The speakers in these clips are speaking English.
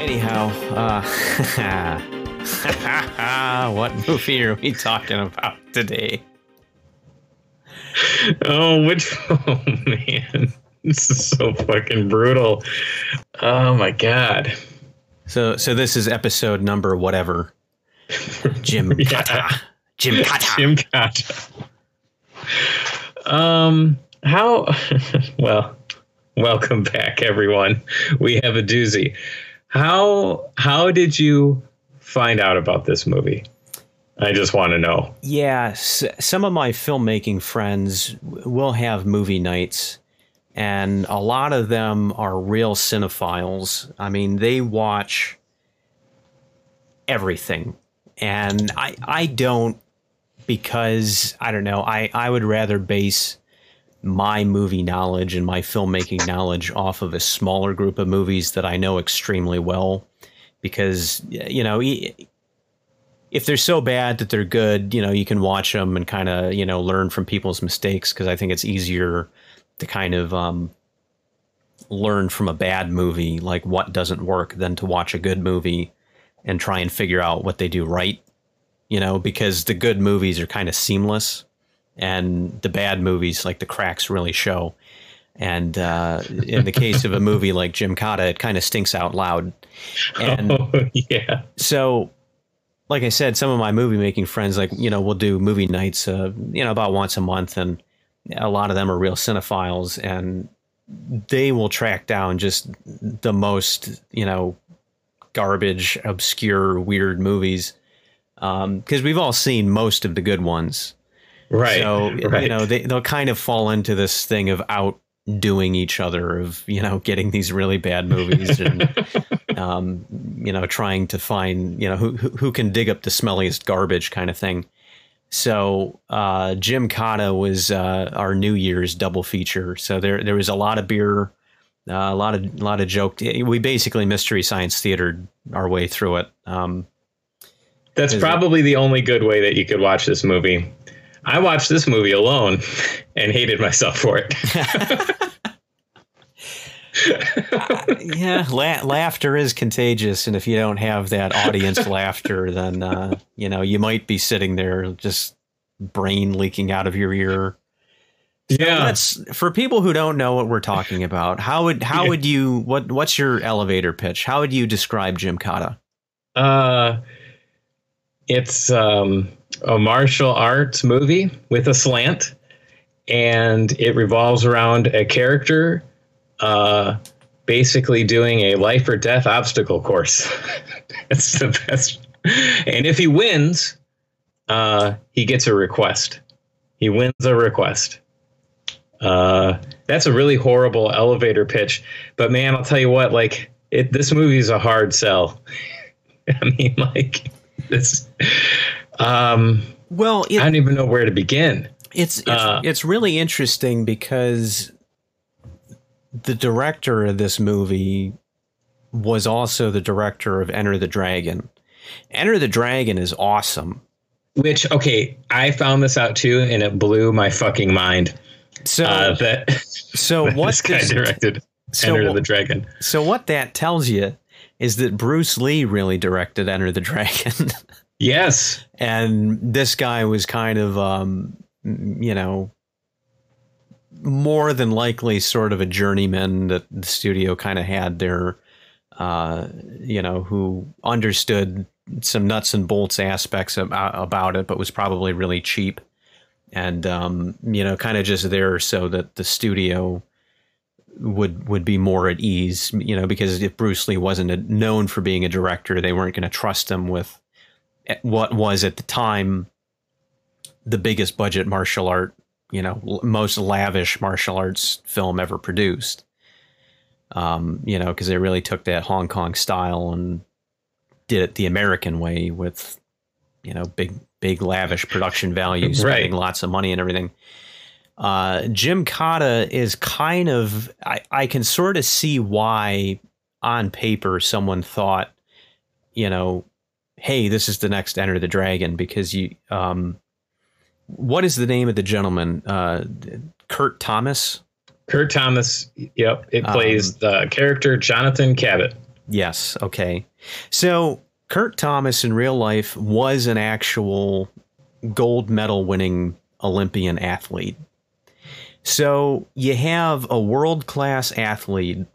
Anyhow, uh, what movie are we talking about today? Oh, which? Oh man, this is so fucking brutal. Oh my god. So, so this is episode number whatever. Jim Yeah. Kata. Jim Kata. Gymkata. Um, how? Well, welcome back, everyone. We have a doozy. How how did you find out about this movie? I just want to know. Yeah, s- some of my filmmaking friends will have movie nights, and a lot of them are real cinephiles. I mean, they watch everything, and I I don't because I don't know. I I would rather base my movie knowledge and my filmmaking knowledge off of a smaller group of movies that I know extremely well because you know if they're so bad that they're good, you know, you can watch them and kind of, you know, learn from people's mistakes because I think it's easier to kind of um, learn from a bad movie, like what doesn't work, than to watch a good movie and try and figure out what they do right, you know, because the good movies are kind of seamless and the bad movies, like the cracks, really show. And uh, in the case of a movie like Gymkata, it kind of stinks out loud. And oh, yeah. so like i said some of my movie making friends like you know we'll do movie nights uh, you know about once a month and a lot of them are real cinephiles and they will track down just the most you know garbage obscure weird movies because we've all seen most of the good ones Right. so right. you know they, they'll kind of fall into this thing of outdoing each other of you know getting these really bad movies and um, you know trying to find you know who who can dig up the smelliest garbage kind of thing. So uh, Gymkata was uh, our New Year's double feature. So there there was a lot of beer, uh, a lot of a lot of joke. We basically mystery science theatered our way through it. Um, That's Is it- probably the only good way that you could watch this movie. I watched this movie alone and hated myself for it. yeah, la- laughter is contagious, and if you don't have that audience laughter, then uh, you know you might be sitting there just brain leaking out of your ear. yeah. Let's for people who don't know what we're talking about. How would how Yeah. would you what what's your elevator pitch? How would you describe Gymkata? Uh, it's um, a martial arts movie with a slant, and it revolves around a character uh, basically doing a life or death obstacle course. That's the best. And if he wins, uh, he gets a request. He wins a request. Uh, that's a really horrible elevator pitch. But man, I'll tell you what, like it, this movie is a hard sell. I mean, like this. Um, Well, I don't even know where to begin. It's it's, Uh, it's really interesting because the director of this movie was also the director of Enter the Dragon. Enter the Dragon is awesome. Which okay, I found this out too, and it blew my fucking mind. So Uh, that so that what this guy this- directed so Enter the Dragon. so what that tells you is that Bruce Lee really directed Enter the Dragon. Yes, and this guy was kind of um you know more than likely sort of a journeyman that the studio kind of had there, uh you know who understood some nuts and bolts aspects about, about it but was probably really cheap. And um you know kind of just there so that the studio would would be more at ease you know because if Bruce Lee wasn't a, known for being a director they weren't going to trust him with what was at the time the biggest budget martial art, you know, most lavish martial arts film ever produced. Um, you know, because they really took that Hong Kong style and did it the American way with, you know, big, big lavish production values, Right. spending lots of money and everything. uh, Gymkata is kind of I, I can sort of see why on paper someone thought, you know, hey, this is the next Enter the Dragon because you um, what is the name of the gentleman? Uh, Kurt Thomas. Kurt Thomas. Yep, it plays um, the character Jonathan Cabot. Yes. Okay. So Kurt Thomas in real life was an actual gold medal winning Olympian athlete. So you have a world class athlete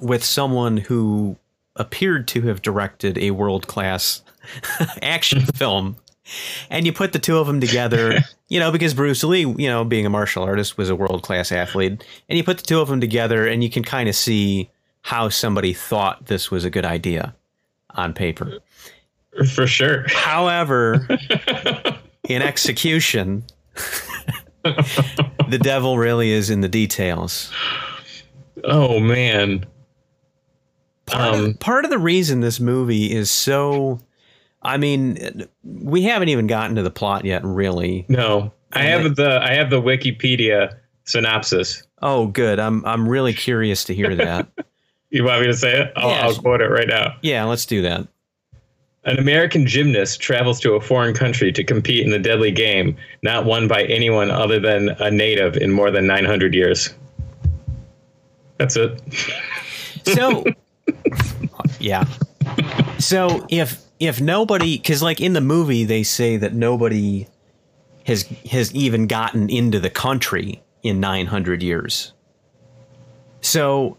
with someone who appeared to have directed a world class action film. And you put the two of them together, you know, because Bruce Lee, you know, being a martial artist, was a world class athlete. And you put the two of them together, and you can kind of see how somebody thought this was a good idea on paper. For sure. However, in execution, the devil really is in the details. Oh man. Part, um, of, part of the reason this movie is so I mean, we haven't even gotten to the plot yet, really. No. I have the I have the Wikipedia synopsis. Oh, good. I'm I'm really curious to hear that. you want me to say it? I'll, yeah. I'll quote it right now. Yeah, let's do that. An American gymnast travels to a foreign country to compete in the deadly game, not won by anyone other than a native in more than 900 years. That's it. So, yeah. So if if nobody, because like in the movie they say that nobody has has even gotten into the country in 900 years. So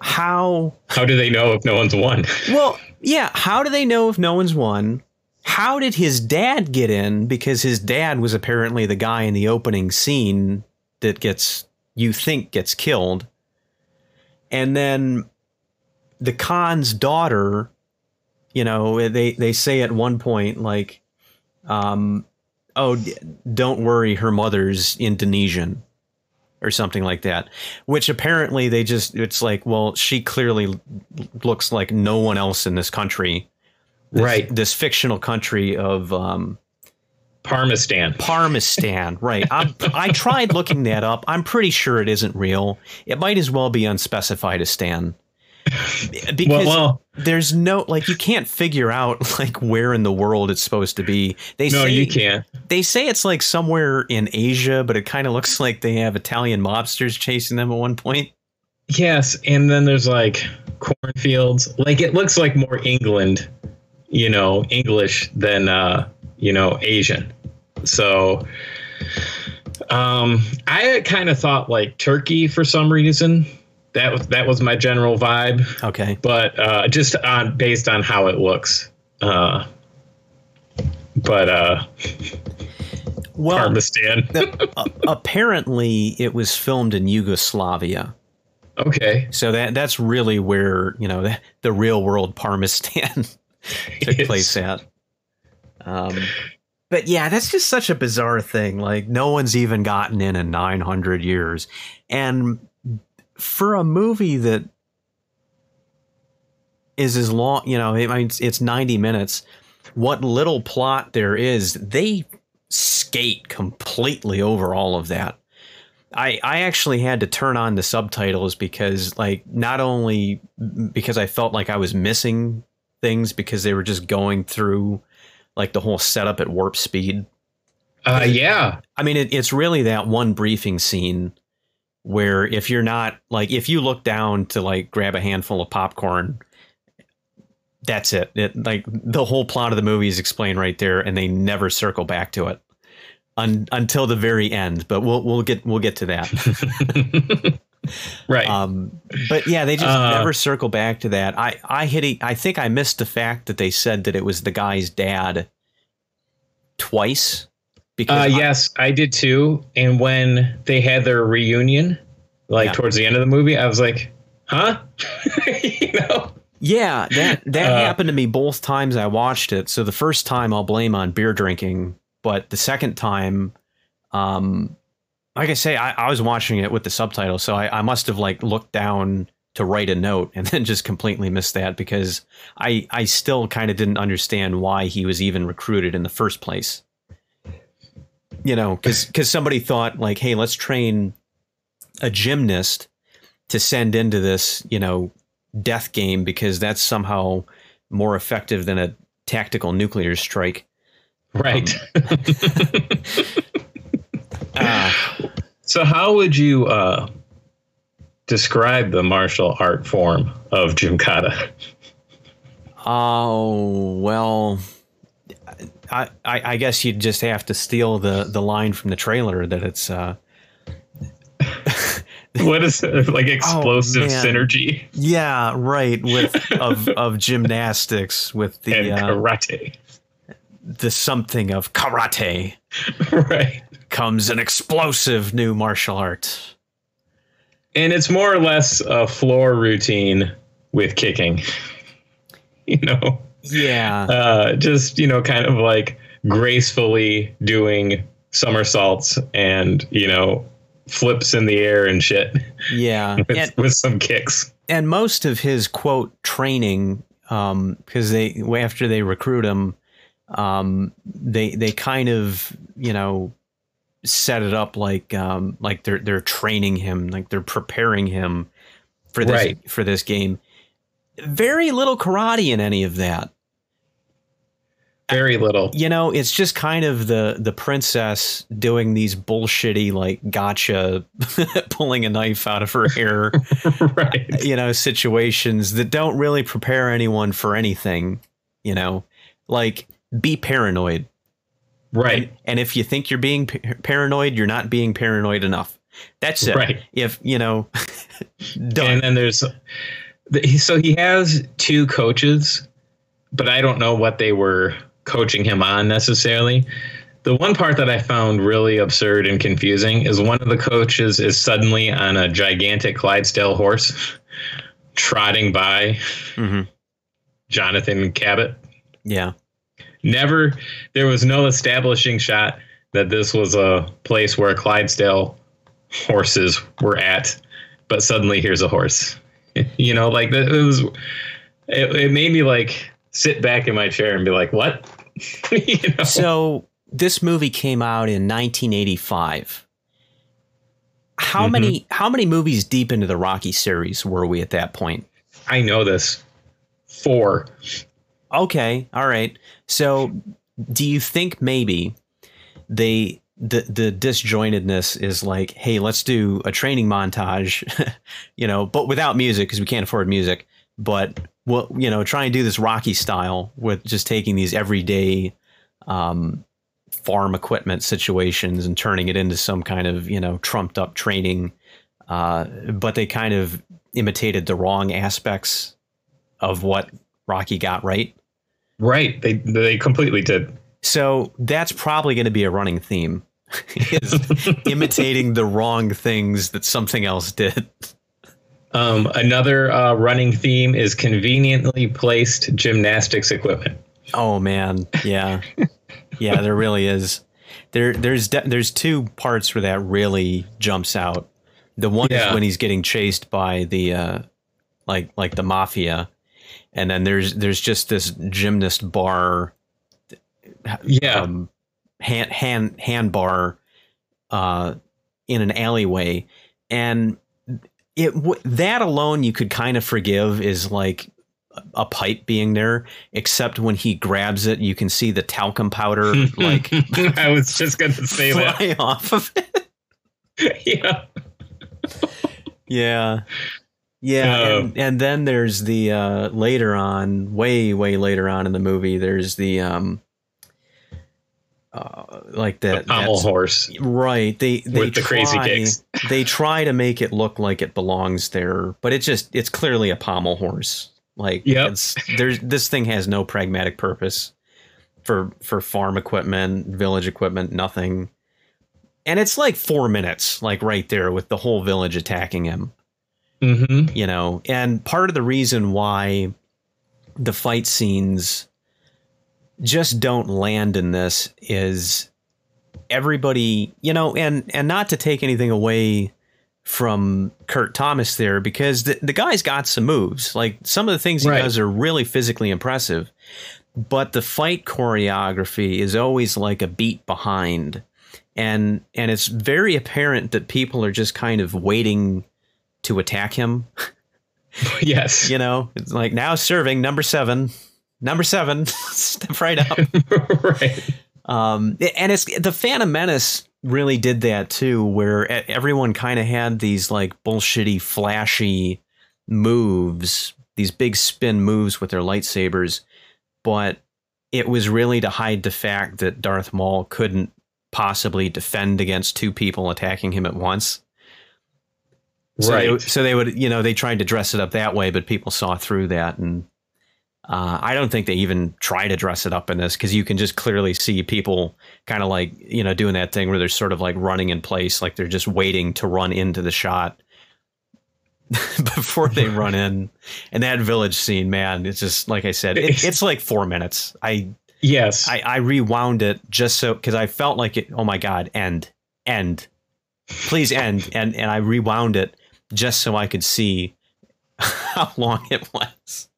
how how do they know if no one's won? well, yeah, how do they know if no one's won? How did his dad get in? Because his dad was apparently the guy in the opening scene that gets you think gets killed. And then the Khan's daughter, you know, they they say at one point like um oh don't worry her mother's Indonesian or something like that which apparently they just it's like well she clearly looks like no one else in this country this, right this fictional country of um Parmistan. Parmistan, right. I'm, I tried looking that up. I'm pretty sure it isn't real. It might as well be unspecified as Stan. Because well, well, there's no like you can't figure out like where in the world it's supposed to be. They no, say, you can't. They say it's like somewhere in Asia, but it kind of looks like they have Italian mobsters chasing them at one point. Yes, and then there's like cornfields. Like it looks like more England, you know, English than uh, you know, Asian. So um I kind of thought like Turkey for some reason that was that was my general vibe. Okay, but uh, just on based on how it looks. Uh, but uh, well, uh, apparently, it was filmed in Yugoslavia. Okay, so that that's really where you know the, the real world Parmistan took place at. Um, but yeah, that's just such a bizarre thing. Like no one's even gotten in in 900 years, and for a movie that is as long, you know, I mean, it's, it's 90 minutes. What little plot there is, they skate completely over all of that. I, I actually had to turn on the subtitles because like not only because I felt like I was missing things because they were just going through like the whole setup at warp speed. Uh, yeah. I mean, it, it's really that one briefing scene where if you're not like if you look down to like grab a handful of popcorn that's it. it like the whole plot of the movie is explained right there and they never circle back to it un, until the very end but we'll we'll get we'll get to that. Right. Um but yeah they just uh, never circle back to that. I i hit a, i think i missed the fact that they said that it was the guy's dad twice because uh, yes, I did too. And when they had their reunion, like yeah. towards the end of the movie, I was like, "Huh?" you know. Yeah, that that uh, happened to me both times I watched it. So the first time I'll blame on beer drinking, but the second time, um, like I say, I, I was watching it with the subtitles, so I, I must have like looked down to write a note and then just completely missed that because I I still kind of didn't understand why he was even recruited in the first place. You know, because because somebody thought like, hey, let's train a gymnast to send into this, you know, death game because that's somehow more effective than a tactical nuclear strike. Right. Uh, so, how would you uh, describe the martial art form of Gymkata? Oh well, I, I I guess you'd just have to steal the the line from the trailer that it's uh What is it? like explosive man. synergy yeah right with of of gymnastics with the and uh, karate? the something of karate right. comes an explosive new martial art. And it's more or less a floor routine with kicking. You know, Yeah, uh, just, you know, kind of like gracefully doing somersaults and, you know, flips in the air and shit yeah, with, and, with some kicks. and most of his quote training, um, because they after they recruit him, um, they they kind of you know set it up like um like they're they're training him, like they're preparing him for this Right. for this game. Very little karate in any of that. Very little. you know it's just kind of the the princess doing these bullshitty like gotcha pulling a knife out of her hair right. you know situations that don't really prepare anyone for anything you know like be paranoid Right. and if you think you're being pa- paranoid you're not being paranoid enough that's it Right. if you know done And then there's the- he- so he has two coaches, but I don't know what they were coaching him on necessarily. The one part that I found really absurd and confusing is one of the coaches is suddenly on a gigantic Clydesdale horse trotting by Mhm. Jonathan Cabot. yeah Never, there was no establishing shot that this was a place where Clydesdale horses were at, but suddenly here's a horse. You know, like it was, it, it made me like sit back in my chair and be like, what? you know? So this movie came out in 1985. How Mhm. many how many movies deep into the Rocky series were we at that point? I know this. Four. Okay, all right. So do you think maybe they the the disjointedness is like, hey, let's do a training montage, you know, but without music because we can't afford music. But we'll you know try and do this Rocky style with just taking these everyday um, farm equipment situations and turning it into some kind of you know trumped up training. Uh, but they kind of imitated the wrong aspects of what Rocky got right. Right. They they completely did. So that's probably going to be a running theme is imitating the wrong things that something else did. Um, another uh, running theme is conveniently placed gymnastics equipment. Oh man, yeah, yeah, there really is. There, there's de- there's two parts where that really jumps out. The one Yeah. is when he's getting chased by the uh, like like the mafia, and then there's there's just this gymnast bar Yeah. um, hand hand hand bar uh, in an alleyway, and it w- that alone you could kind of forgive is like a pipe being there. Except when he grabs it, you can see the talcum powder like I was just gonna say that. fly off of it. yeah. Yeah. Yeah, Oh. and, and then there's the uh, later on, way way later on in the movie. There's the um, uh, like The that pommel horse. Right. They they With the crazy try, they try to make it look like it belongs there, but it just it's clearly a pommel horse. Like Yep. it's there's this thing has no pragmatic purpose for for farm equipment, village equipment, nothing. And it's like 4 minutes like right there with the whole village attacking him, Mm-hmm. you know. And part of the reason why the fight scenes just don't land in this is everybody, you know, and and not to take anything away from Kurt Thomas there because the, the guy's got some moves. Like some of the things he Right. does are really physically impressive, but the fight choreography is always like a beat behind. and and it's very apparent that people are just kind of waiting to attack him. yes, you know, it's like now serving number seven, number seven, step right up. right. Um, and it's the Phantom Menace really did that too, where everyone kind of had these like bullshitty, flashy moves, these big spin moves with their lightsabers, but it was really to hide the fact that Darth Maul couldn't possibly defend against two people attacking him at once. So right. They, so they would, you know, they tried to dress it up that way, but people saw through that. And uh, I don't think they even try to dress it up in this because you can just clearly see people kind of like, you know, doing that thing where they're sort of like running in place, like they're just waiting to run into the shot before they run in. And that village scene, man, it's just like I said, it, it's like four minutes. I yes, I, I rewound it just so because I felt like it. Oh my god, end, end, please end, and and I rewound it just so I could see how long it was.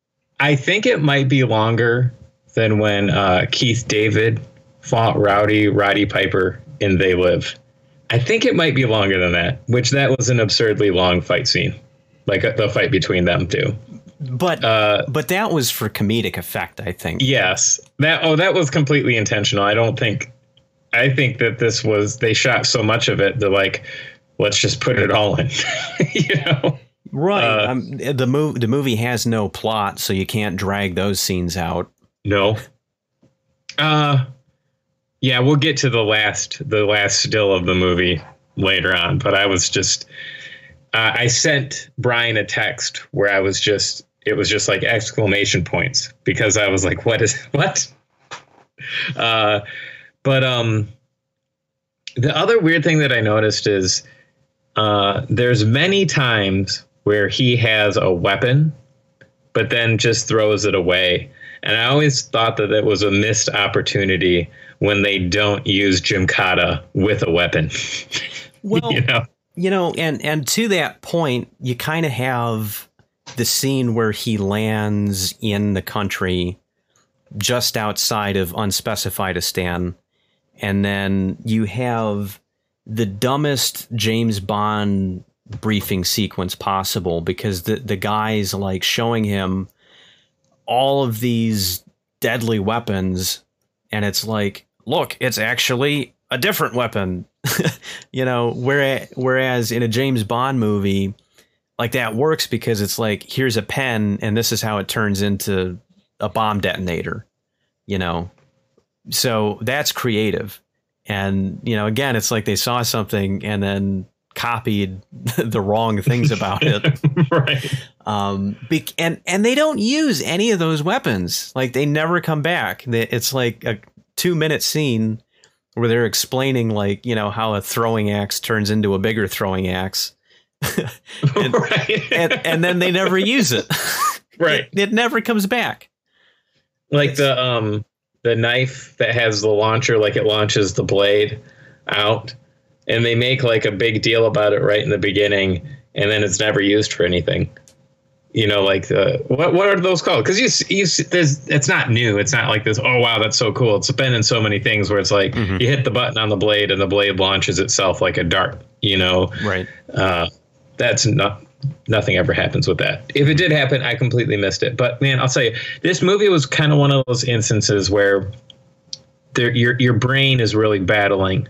I think it might be longer than when uh, Keith David fought Rowdy Roddy Piper in They Live. I think it might be longer than that, which that was an absurdly long fight scene, like uh, the fight between them two. But uh, but that was for comedic effect, I think. Yes, that oh that was completely intentional. I don't think. I think that this was they shot so much of it that like let's just put it all in, you know. Right. Uh, um, the movie the movie has no plot, so you can't drag those scenes out. No. Uh yeah, we'll get to the last the last still of the movie later on, but I was just uh, I sent Brian a text where I was just it was just like exclamation points because I was like, what is what? Uh but um the other weird thing that I noticed is uh, there's many times where he has a weapon, but then just throws it away. And I always thought that it was a missed opportunity when they don't use Jim Gymkata with a weapon. Well, you know, you know, and and to that point, you kind of have the scene where he lands in the country just outside of Unspecifiedistan, and then you have the dumbest James Bond briefing sequence possible because the the guy's like showing him all of these deadly weapons and it's like look it's actually a different weapon. You know whereas whereas in a James Bond movie like that works because it's like here's a pen and this is how it turns into a bomb detonator you know? So that's creative. And you know again it's like they saw something and then copied the wrong things about it. right. Um, be- and and they don't use any of those weapons. Like they never come back. It's like a two minute scene where they're explaining like you know how a throwing axe turns into a bigger throwing axe. and, right. and, and then they never use it. right. It, it never comes back. Like it's, the um the knife that has the launcher, like it launches the blade out and they make like a big deal about it right in the beginning, and then it's never used for anything. You know, like the what what are those called? Because you you there's it's not new. It's not like this. Oh wow, that's so cool. It's been in so many things where it's like mm-hmm. you hit the button on the blade and the blade launches itself like a dart. You know, right? Uh, that's not nothing ever happens with that. If it did happen, I completely missed it. But man, I'll tell you, this movie was kind of one of those instances where there, your your brain is really battling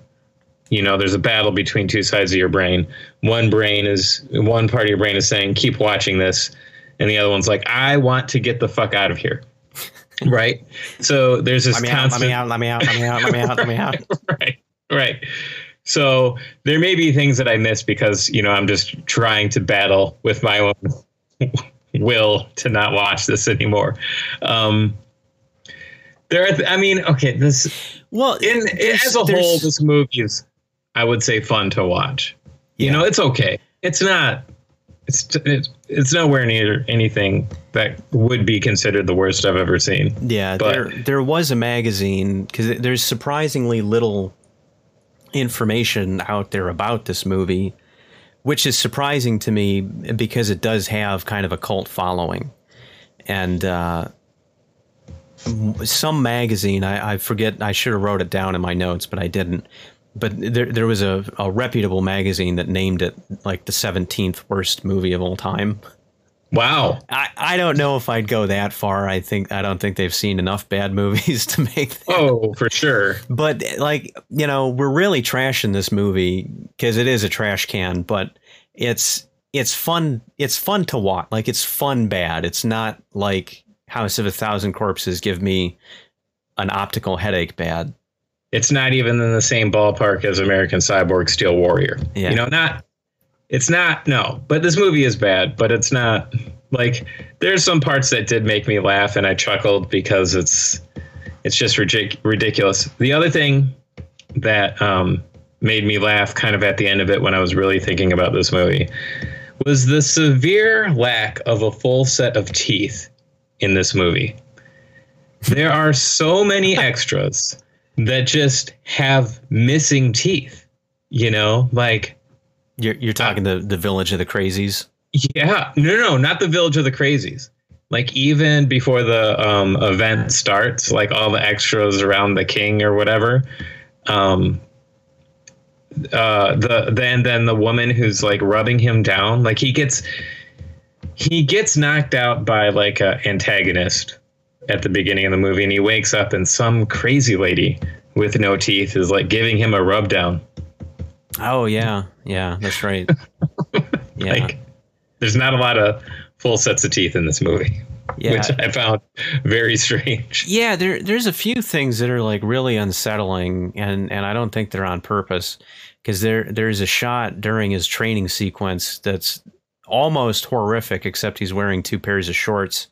you know there's a battle between two sides of your brain. One brain is one part of your brain is saying keep watching this and the other one's like i want to get the fuck out of here. Right? So there's this let me constant out let me out let me out let me out let me out let me out. Right right. So there may be things that i miss because you know i'm just trying to battle with my own will to not watch this anymore. Um there are th- i mean okay this well in as a whole this movie is I would say fun to watch. Yeah. You know, it's okay. It's not. It's it's it's nowhere near anything that would be considered the worst I've ever seen. Yeah, but, there there was a magazine because there's surprisingly little information out there about this movie, which is surprising to me because it does have kind of a cult following, and uh, some magazine I, I forget I should have wrote it down in my notes, but I didn't but there there was a, a reputable magazine that named it like the 17th worst movie of all time. Wow. I, I don't know if I'd go that far. I think I don't think they've seen enough bad movies to make that. Oh, for sure. But like, you know, we're really trashing this movie because it is a trash can, but it's it's fun it's fun to watch. Like it's fun bad. It's not like House of a Thousand Corpses give me an optical headache bad. It's not even in the same ballpark as American Cyborg Steel Warrior. Yeah. You know, not it's not no, but this movie is bad, but it's not like there's some parts that did make me laugh and I chuckled because it's it's just ridic- ridiculous. The other thing that um, made me laugh kind of at the end of it when I was really thinking about this movie was the severe lack of a full set of teeth in this movie. There are so many extras that just have missing teeth, you know, like You're you're talking the the Village of the Crazies. yeah, no, no, not the Village of the Crazies. Like even before the um, event starts, like all the extras around the king or whatever. Um, uh, the then then the woman who's like rubbing him down, like he gets he gets knocked out by like a antagonist at the beginning of the movie, and he wakes up and some crazy lady with no teeth is like giving him a rub down. Oh yeah, yeah, that's right. Yeah, Like there's not a lot of full sets of teeth in this movie. yeah. which I found very strange. Yeah, there there's a few things that are like really unsettling, and and I don't think they're on purpose because there there's a shot during his training sequence that's almost horrific, except he's wearing two pairs of shorts.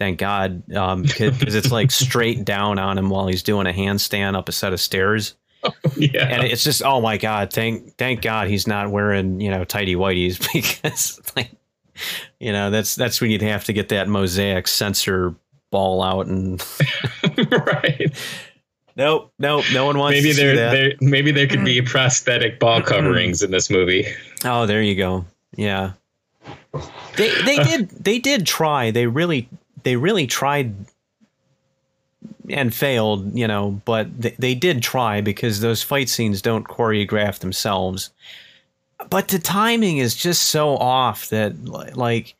Thank God, um, because it's like straight down on him while he's doing a handstand up a set of stairs, oh, Yeah, and it's just oh my God, thank thank God he's not wearing you know tidy whities because like you know that's that's when you'd have to get that mosaic censor ball out and right. Nope, nope. No one wants Maybe to see there, that. there, maybe there could be mm. prosthetic ball mm-hmm. coverings in this movie. Oh, there you go. Yeah, they they did they did try. They really they really tried and failed. You know, but they, they did try because those fight scenes don't choreograph themselves. But the timing is just so off that like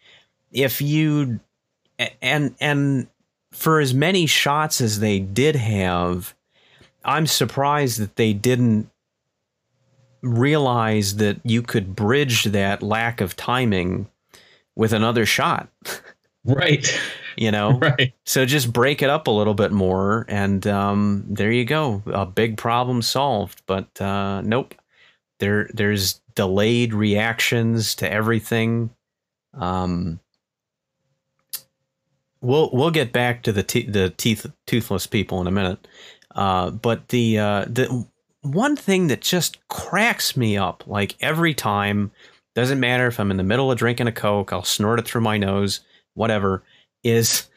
if you and and for as many shots as they did have, I'm surprised that they didn't realize that you could bridge that lack of timing with another shot, Right, you know? right. So just break it up a little bit more, and um, there you go. A big problem solved. But uh, nope, there there's delayed reactions to everything. Um, we'll we'll get back to the te- the teeth toothless people in a minute. Uh, but the uh, the one thing that just cracks me up, like every time, doesn't matter if I'm in the middle of drinking a coke, I'll snort it through my nose, whatever, is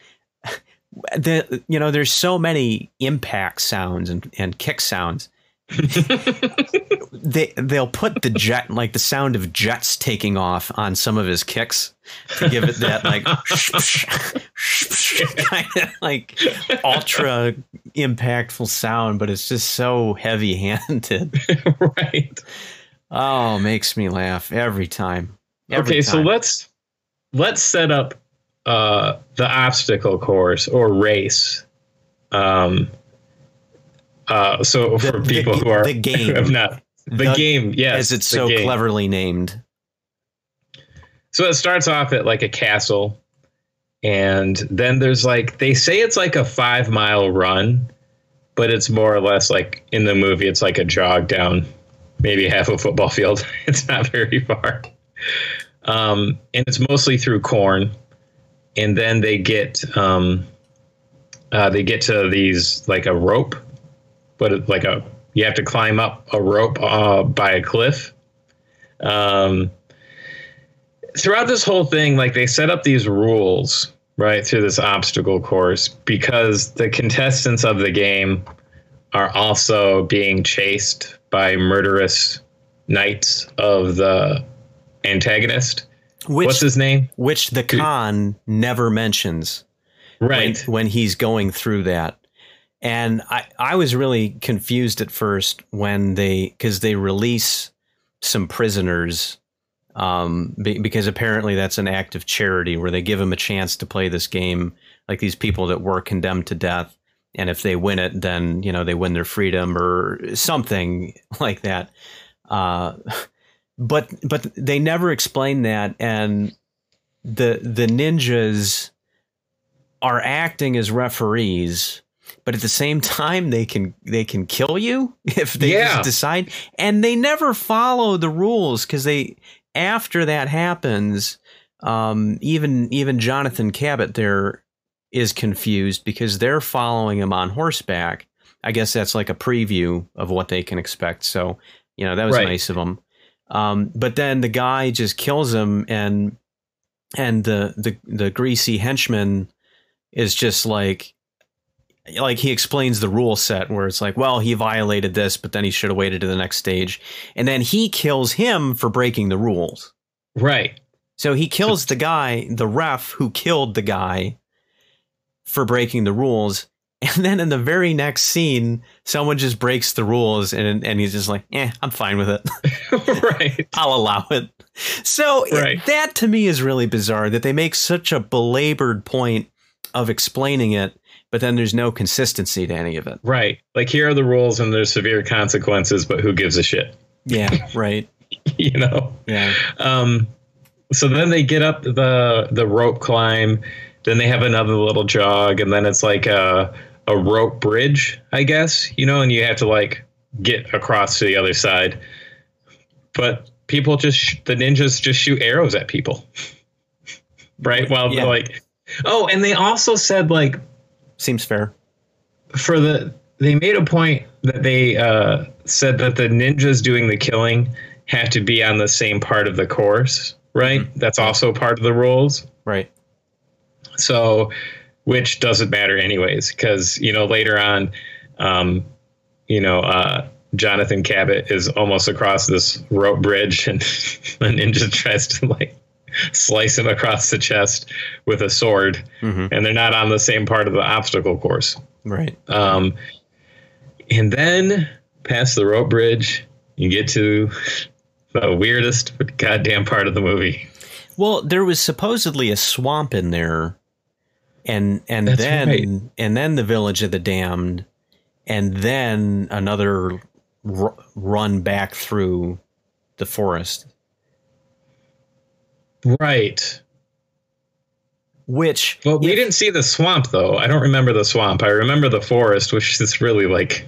the you know there's so many impact sounds and, and kick sounds. They they'll put the jet like the sound of jets taking off on some of his kicks to give it that like kind of like ultra impactful sound but it's just so heavy handed right. oh makes me laugh every time. Every okay, so let's let's set up uh, the obstacle course or race. Um, uh, so The- for the- people who are the game. have not the, The- game, yes, as it's so game. cleverly named So it starts off at like a castle, and then there's like they say it's like a five mile run, but it's more or less like in the movie it's like a jog down maybe half a football field. It's not very far, um, and it's mostly through corn, and then they get um, uh, they get to these like a rope, but like a you have to climb up a rope uh, by a cliff. Um, throughout this whole thing, like they set up these rules right through this obstacle course because the contestants of the game are also being chased by murderous knights of the antagonist. Which What's his name? which the Khan never mentions Right. when, when he's going through that. And I, I was really confused at first when they, because they release some prisoners, um, be, because apparently that's an act of charity where they give them a chance to play this game, like these people that were condemned to death. And if they win it, then, you know, they win their freedom or something like that. Uh, but, but they never explain that. And the, the ninjas are acting as referees but at the same time they can they can kill you if they Yeah. just decide and they never follow the rules because they after that happens um, even even jonathan cabot there is confused because they're following him on horseback i guess that's like a preview of what they can expect so you know that was Right. nice of them um, but then the guy just kills him and and the the the greasy henchman is just like like he explains the rule set where it's like well he violated this but then he should have waited to the next stage and then he kills him for breaking the rules Right. so he kills the guy the ref who killed the guy for breaking the rules and then in the very next scene someone just breaks the rules and and he's just like eh i'm fine with it right. I'll allow it. So it- Right. that to me is really bizarre that they make such a belabored point of explaining it, but then there's no consistency to any of it. Right. Like here are the rules and there's severe consequences, but who gives a shit? Yeah, right. you know? Yeah. Um, so then they get up the the rope climb. Then they have another little jog, and then it's like a a rope bridge, I guess. You know, and you have to like get across to the other side. But people just sh- the ninjas just shoot arrows at people, right? While Yeah. like, oh, and they also said like Seems fair. for the they made a point that they uh, said that the ninjas doing the killing have to be on the same part of the course, right? That's also part of the rules. Right. So, which doesn't matter anyways, because you know later on, um, you know, uh, Jonathan Cabot is almost across this rope bridge, and the ninja tries to like slice him across the chest with a sword, hmm and they're not on the same part of the obstacle course. Right. Um, and then past the rope bridge, you get to the weirdest goddamn part of the movie. Well, there was supposedly a swamp in there, and and That's then right. and then the village of the damned, and then another r- run back through the forest, Right. which Well, we if- didn't see the swamp though. I don't remember the swamp. I remember the forest, which is really like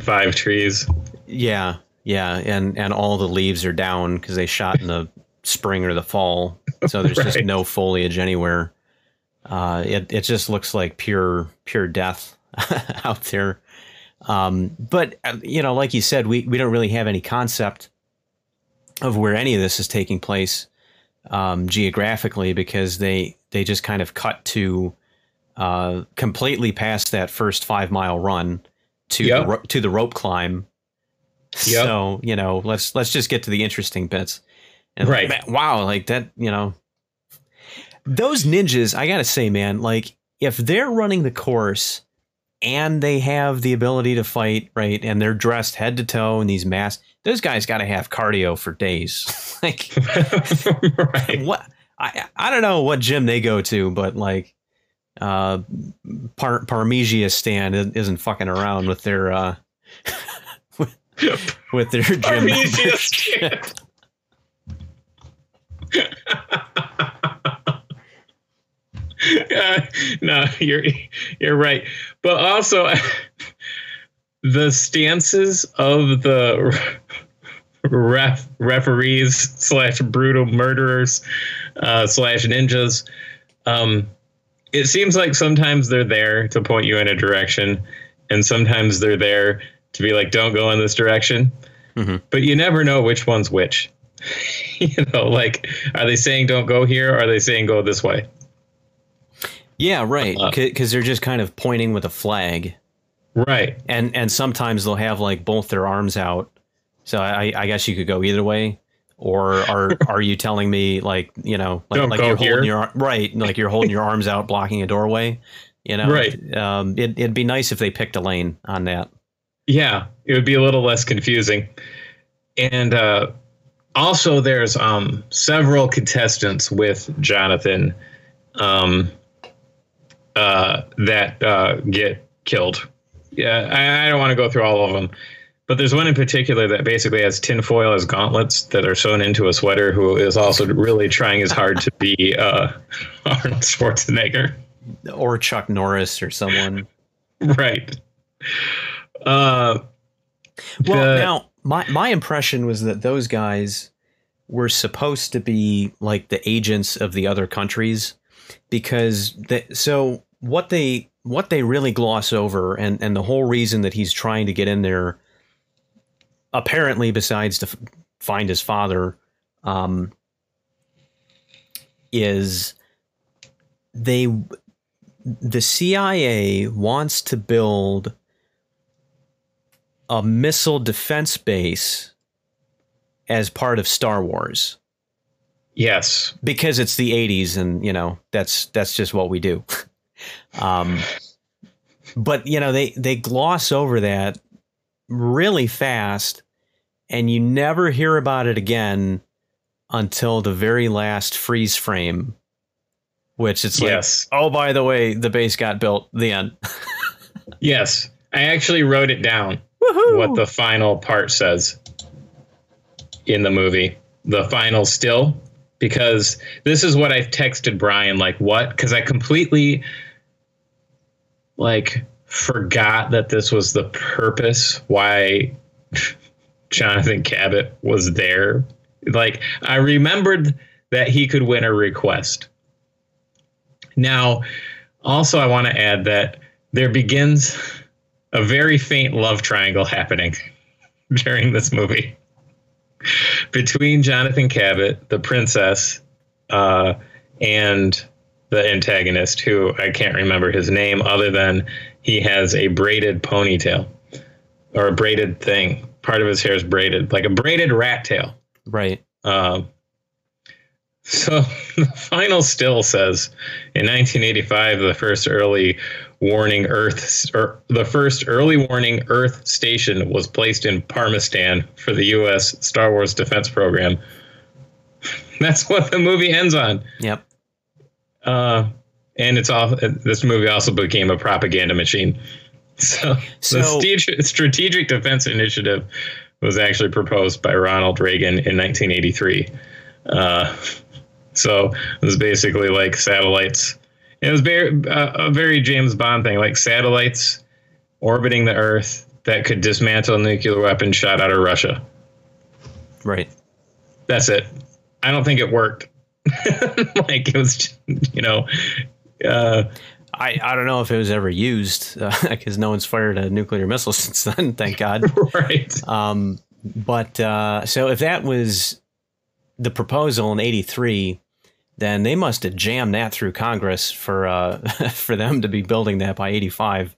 five trees. Yeah, yeah, and and all the leaves are down because they shot in the spring or the fall, so there's just no foliage anywhere. Uh, it it just looks like pure pure death out there. Um, but uh, you know, like you said, we we don't really have any concept of where any of this is taking place um, geographically because they they just kind of cut to uh, completely past that first five mile run to Yep. the ro- to the rope climb. Yep. So you know, let's let's just get to the interesting bits. And Right. man, wow, like that, you know, those ninjas. I gotta say, man, like if they're running the course and they have the ability to fight, right, and they're dressed head to toe in these masks, those guys got to have cardio for days. like right. what? I I don't know what gym they go to, but like. Uh, Par- Parmesia stand isn't fucking around with their uh, with their gym Parmesia stand. Uh, no, you're you're right. But also the stances of the ref referees slash brutal murderers uh, slash ninjas. Um, it seems like sometimes they're there to point you in a direction, and sometimes they're there to be like, "Don't go in this direction." Mhm. But you never know which one's which. you know, like, are they saying don't go here? Or are they saying go this way? Yeah, right. Uh, Because they're just kind of pointing with a flag, Right. and and sometimes they'll have like both their arms out. So I, I guess you could go either way. Or are are you telling me like you know like, Don't like go you're here. holding your right like you're holding your arms out blocking a doorway? You know, Right. Um, it, it'd be nice if they picked a lane on that. Yeah, it would be a little less confusing. And uh, also, there's um, several contestants with Jonathan um, uh, that uh, get killed. Yeah, I, I don't want to go through all of them, but there's one in particular that basically has tinfoil as gauntlets that are sewn into a sweater, who is also really trying as hard to be uh, Arnold Schwarzenegger. Or Chuck Norris or someone. Right. Uh, Well, the- now my my impression was that those guys were supposed to be like the agents of the other countries because they, so what they what they really gloss over and and the whole reason that he's trying to get in there apparently besides to f- find his father um is they the CIA wants to build a missile defense base as part of Star Wars yes. because it's the 80s and you know that's that's just what we do. um but you know they they gloss over that really fast and you never hear about it again until the very last freeze frame which it's like oh by the way the base got built the end Yes. I actually wrote it down. Woohoo! what the final part says in the movie. The final still, because this is what I've texted Brian. Like, what? Because I completely like forgot that this was the purpose why Jonathan Cabot was there. Like, I remembered that he could win a request. Now, also, I want to add that there begins a very faint love triangle happening during this movie between Jonathan Cabot, the princess, uh, and the antagonist, who I can't remember his name other than he has a braided ponytail or a braided thing. Part of his hair is braided, like a braided rat tail. right Um, so the final still says in 1985, the first early warning Earth or the first early warning Earth station was placed in Parmistan for the U.S. Star Wars defense program. That's what the movie ends on. yep Uh, and it's all this movie also became a propaganda machine. So, So- the strate- Strategic Defense Initiative was actually proposed by Ronald Reagan in 1983. Uh, so it was basically like satellites. It was very uh, a very James Bond thing, like satellites orbiting the Earth that could dismantle a nuclear weapons shot out of Russia. right That's it. I don't think it worked. like it was, you know, uh, I, I don't know if it was ever used because no one's fired a nuclear missile since then, thank God. right. Um, but uh, so if that was the proposal in '83, then they must have jammed that through Congress for uh, for them to be building that by '85,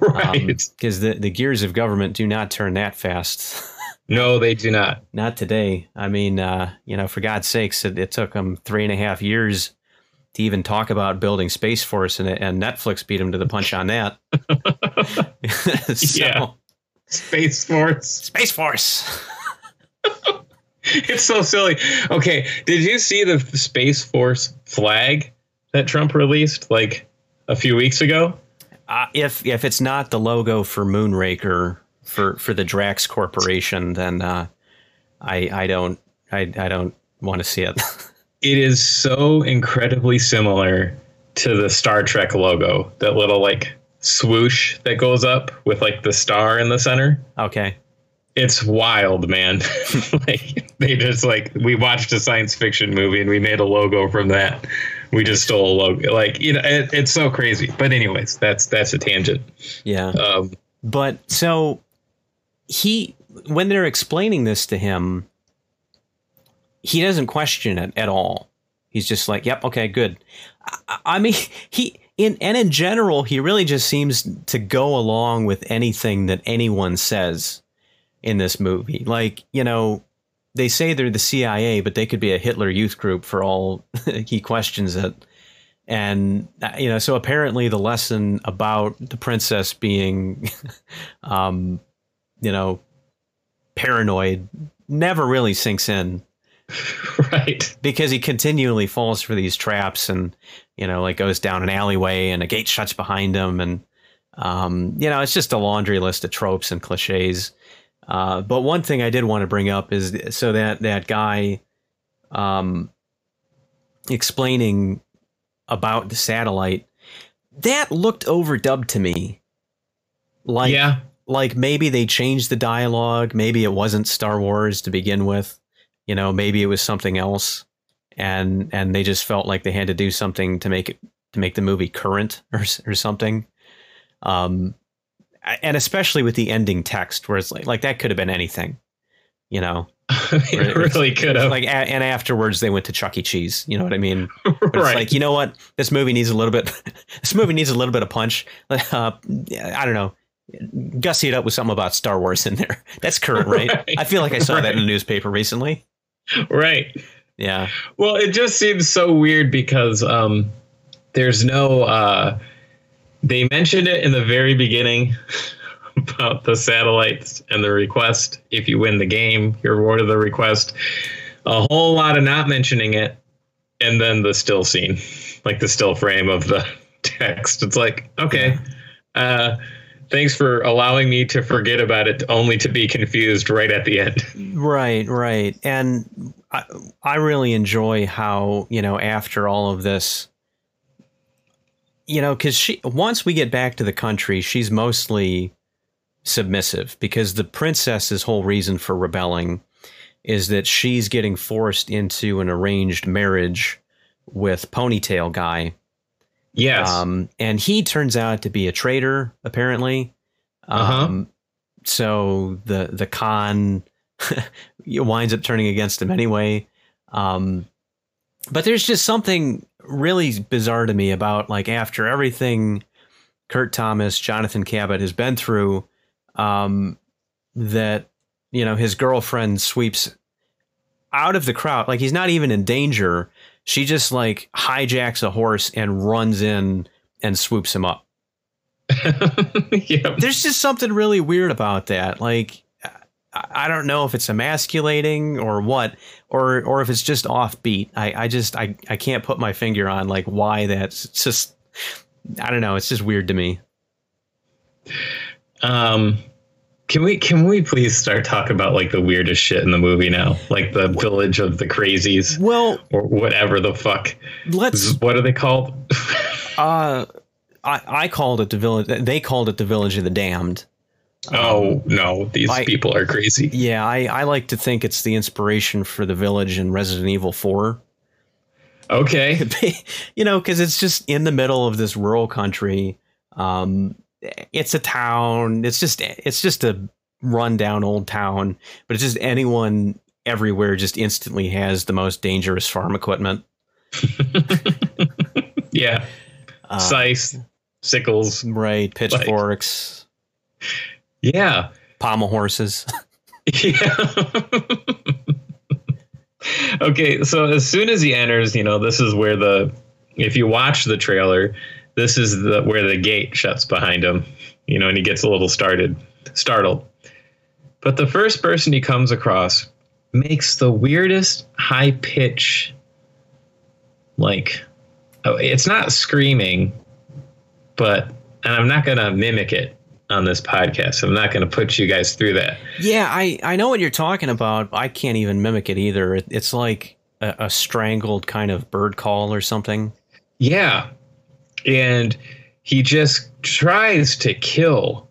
Right. because the the gears of government do not turn that fast. no, they do not. not today. I mean, uh, you know, for God's sakes, it, it took them three and a half years to even talk about building Space Force, and, and Netflix beat them to the punch on that. so, Yeah. Space Force. Space Force. It's so silly. Okay, did you see the Space Force flag that Trump released like a few weeks ago? Uh, if if it's not the logo for Moonraker for for the Drax Corporation, then uh, I I don't I I don't want to see it. It is so incredibly similar to the Star Trek logo. That little like swoosh that goes up with like the star in the center. okay. It's wild, man. like they just like we watched a science fiction movie and we made a logo from that. We just stole a logo. Like you know, it, it's so crazy. But anyways, that's that's a tangent. Yeah. Um, But so he, when they're explaining this to him, he doesn't question it at all. He's just like, "Yep, okay, good." I, I mean, he in and in general, he really just seems to go along with anything that anyone says in this movie. Like, you know, they say they're the CIA, but they could be a Hitler Youth group for all he questions it. and uh, you know, so apparently the lesson about the princess being, um, you know, paranoid never really sinks in right. because he continually falls for these traps and you know like goes down an alleyway and a gate shuts behind him and um, you know it's just a laundry list of tropes and cliches uh, but one thing i did want to bring up is so that that guy um, explaining about the satellite that looked overdubbed to me like yeah. like maybe they changed the dialogue maybe it wasn't star wars to begin with you know maybe it was something else and and they just felt like they had to do something to make it to make the movie current or or something um and especially with the ending text where it's like like that could have been anything you know it really could have. like and afterwards they went to Chuck E. Cheese you know what I mean right. it's like you know what this movie needs a little bit this movie needs a little bit of punch uh, I don't know gussy it up with something about Star Wars in there that's current right, Right. I feel like I saw that in the newspaper recently right. yeah Well, it just seems so weird because um, there's no. Uh, they mentioned it in the very beginning about the satellites and the request. If you win the game, you're rewarded the request. A whole lot of not mentioning it, and then the still scene, like the still frame of the text. It's like, okay, uh, thanks for allowing me to forget about it, only to be confused right at the end. Right, right. And I, I really enjoy how, you know, after all of this, you know, because she, once we get back to the country, she's mostly submissive because the princess's whole reason for rebelling is that she's getting forced into an arranged marriage with Ponytail Guy. Yes. Um, and he turns out to be a traitor, apparently. Uh-huh. Um, so the the Khan winds up turning against him anyway. Um, but there's just something really bizarre to me about like after everything Kurt Thomas, Jonathan Cabot has been through, um, that you know his girlfriend sweeps out of the crowd. Like he's not even in danger. She just like hijacks a horse and runs in and swoops him up. yep. There's just something really weird about that. Like I don't know if it's emasculating or what, or or if it's just offbeat. I, I just I, I can't put my finger on like why that's it's just I don't know. It's just weird to me. Um, can we can we please start talking about like the weirdest shit in the movie now, like the village of the crazies Well, or whatever the fuck? let's. What are they called? Uh, I I called it the village. They called it the village of the damned. Oh no, these I- people are crazy. Yeah, I I like to think it's the inspiration for the village in Resident Evil Four. Okay, you know, because it's just in the middle of this rural country. Um, it's a town. It's just it's just a rundown old town, but it's just anyone everywhere just instantly has the most dangerous farm equipment. yeah, Uh, scythe, sickles. right? Pitchforks, Yeah, pommel horses. yeah. okay, so as soon as he enters, you know, this is where the if you watch the trailer, this is the where the gate shuts behind him, you know, and he gets a little started startled. But the first person he comes across makes the weirdest high pitch like oh, it's not screaming, but and I'm not going to mimic it on this podcast. I'm not going to put you guys through that. Yeah, I, I know what you're talking about. I can't even mimic it either. It, it's like a, a strangled kind of bird call or something. Yeah. And he just tries to kill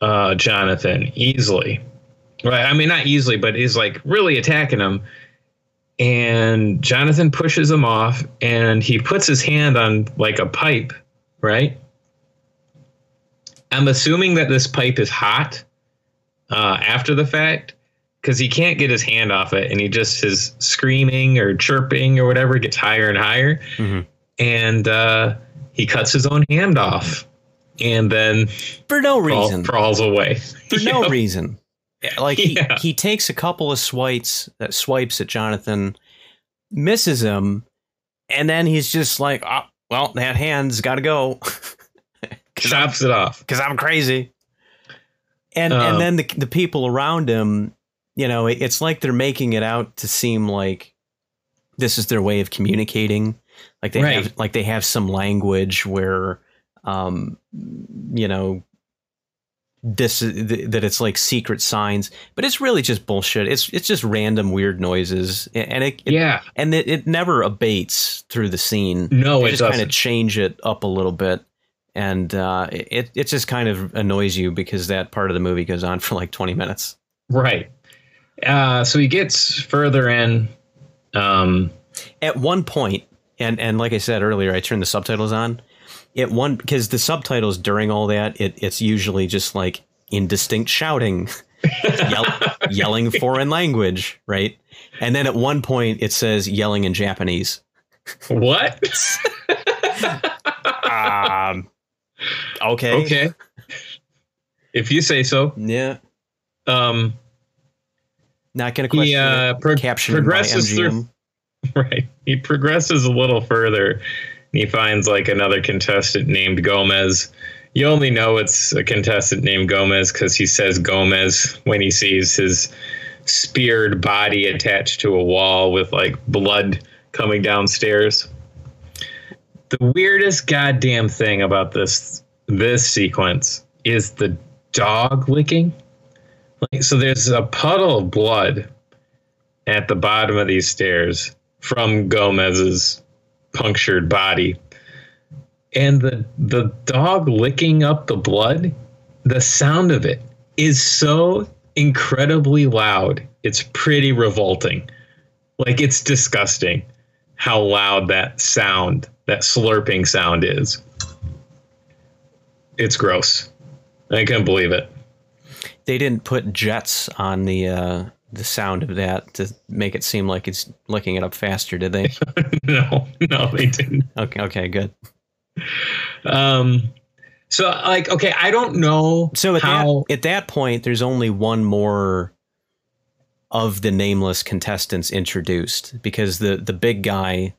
uh, Jonathan easily. Right. I mean, not easily, but he's like really attacking him. And Jonathan pushes him off and he puts his hand on like a pipe, right? I'm assuming that this pipe is hot uh, after the fact because he can't get his hand off it and he just is screaming or chirping or whatever gets higher and higher Mhm. and uh, he cuts his own hand off and then For no reason. crawls away for no Yep. reason. Like he, Yeah. he takes a couple of swipes that swipes at Jonathan, misses him, and then he's just like, "Ah, well, that hand's got to go. Chops it off because I'm crazy. And Um, and then the the people around him, you know, it, it's like they're making it out to seem like this is their way of communicating. Like they Right. have like they have some language where, um, you know, this th- that it's like secret signs, but it's really just bullshit. It's it's just random weird noises, and it, it Yeah. and it, it never abates through the scene. No, they it just kind of change it up a little bit, and uh, it it just kind of annoys you because that part of the movie goes on for like twenty minutes. Right. Uh, so he gets further in. Um, At one point, and and like I said earlier, I turned the subtitles on. At one because the subtitles during all that, it, it's usually just like indistinct shouting, yell, yelling foreign language, right? And then at one point, it says yelling in Japanese. what? Um, okay. okay. If you say so. Yeah. Um, Not going to question he uh, it. pro- progresses through. Right. He progresses a little further. And he finds like another contestant named Gomez. You only know it's a contestant named Gomez because he says Gomez when he sees his speared body attached to a wall with like blood coming downstairs. The weirdest goddamn thing about this this sequence is the dog licking. Like so there's a puddle of blood at the bottom of these stairs from Gomez's punctured body. And the the dog licking up the blood, the sound of it is so incredibly loud. It's pretty revolting. Like it's disgusting how loud that sound, that slurping sound is. It's gross. I couldn't believe it. They didn't put jets on the uh, the sound of that to make it seem like it's licking it up faster, did they? no, no, they didn't. okay, okay, good. Um, so like, okay, I don't know. So at how. that at that point, there's only one more of the nameless contestants introduced because the the big guy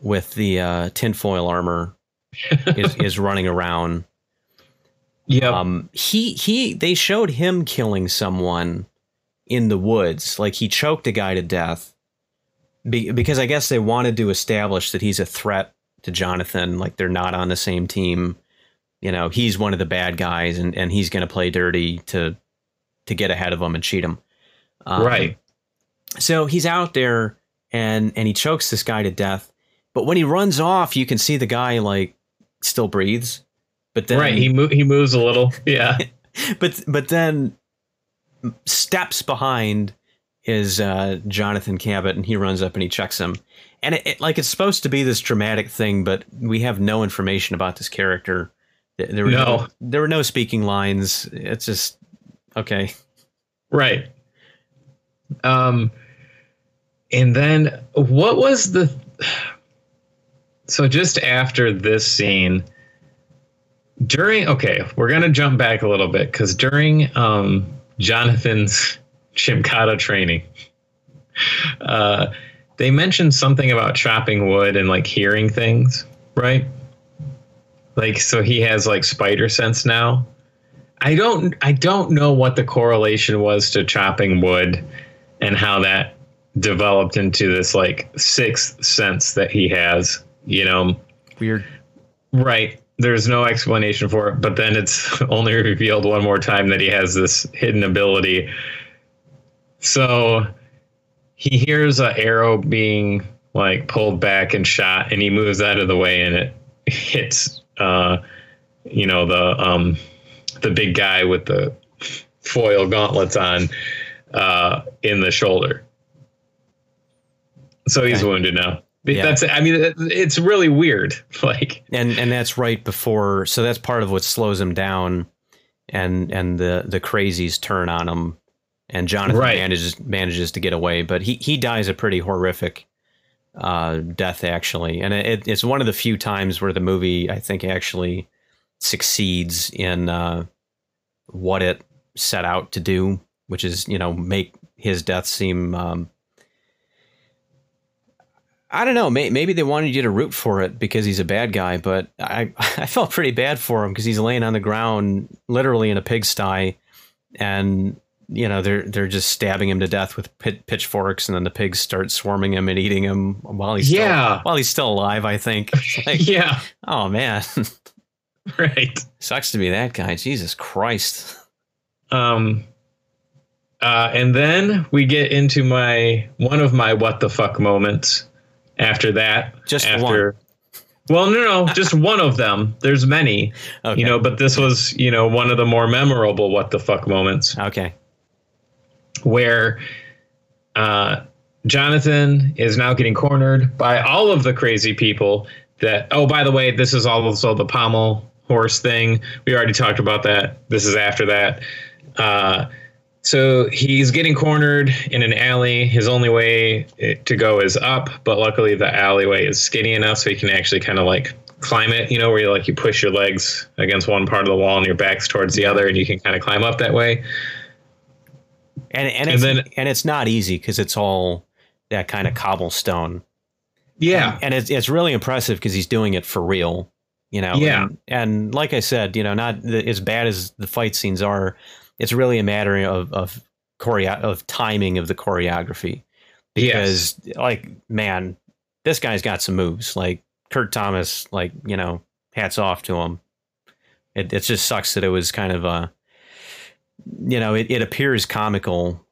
with the uh, tinfoil armor is is running around. Yeah. Um, he he they showed him killing someone in the woods, like he choked a guy to death. Be, because I guess they wanted to establish that he's a threat to Jonathan, like they're not on the same team. You know, he's one of the bad guys, and, and he's going to play dirty to to get ahead of him and cheat him. Um, right. So he's out there and and he chokes this guy to death. But when he runs off, you can see the guy like still breathes. But then right. He mo- he moves a little. Yeah. but but then steps behind is uh, Jonathan Cabot, and he runs up and he checks him. And it, it- like it's supposed to be this dramatic thing, but we have no information about this character. There, were No. there were no speaking lines. It's just okay. right. Um, and then what was the? So just after this scene, during okay, we're gonna jump back a little bit because during um, Jonathan's Gymkata training, uh, they mentioned something about chopping wood and like hearing things, right? Like so he has like spider sense now. I don't I don't know what the correlation was to chopping wood and how that developed into this like sixth sense that he has, you know. Weird. Right. There's no explanation for it, but then it's only revealed one more time that he has this hidden ability. So he hears a arrow being like pulled back and shot, and he moves out of the way, and it hits, uh, you know, the um, the big guy with the foil gauntlets on uh, in the shoulder. So he's Okay. wounded now. Yeah. That's. I mean, it's really weird. Like, and and that's right before so that's part of what slows him down and and the the crazies turn on him and jonathan Right. manages manages to get away but he he dies a pretty horrific uh death actually and it, it's one of the few times where the movie i think actually succeeds in uh what it set out to do which is you know make his death seem um I don't know. May, maybe they wanted you to root for it because he's a bad guy, but I I felt pretty bad for him because he's laying on the ground, literally in a pigsty, and you know they're they're just stabbing him to death with pit, pitchforks, and then the pigs start swarming him and eating him while he's Yeah. still, while he's still alive. I think. Like, yeah, oh man, right. sucks to be that guy. Jesus Christ. Um, uh, and then we get into my one of my what the fuck moments. After that, Just after, well, no, no, just one of them. There's many, Okay. you know, but this was, you know, one of the more memorable what the fuck moments Okay. where uh, Jonathan is now getting cornered by all of the crazy people. That oh, by the way, this is also the pommel horse thing. We already talked about that. This is after that. Uh, so he's getting cornered in an alley. His only way eh, to go is up, but luckily the alleyway is skinny enough so he can actually kind of like climb it. You know, where you like you push your legs against one part of the wall and your back's towards the other, and you can kind of climb up that way. And and And it's then- and it's not easy because it's all that kind of cobblestone. Yeah, and it's it's really impressive because he's doing it for real, you know. Yeah. And, and like I said, you know, not the, as bad as the fight scenes are, it's really a matter of of choreo- of timing of the choreography. Because like man, this guy's got some moves. Like Kurt Thomas, like you know, hats off to him. It it just sucks that it was kind of a, you know, it, it appears comical,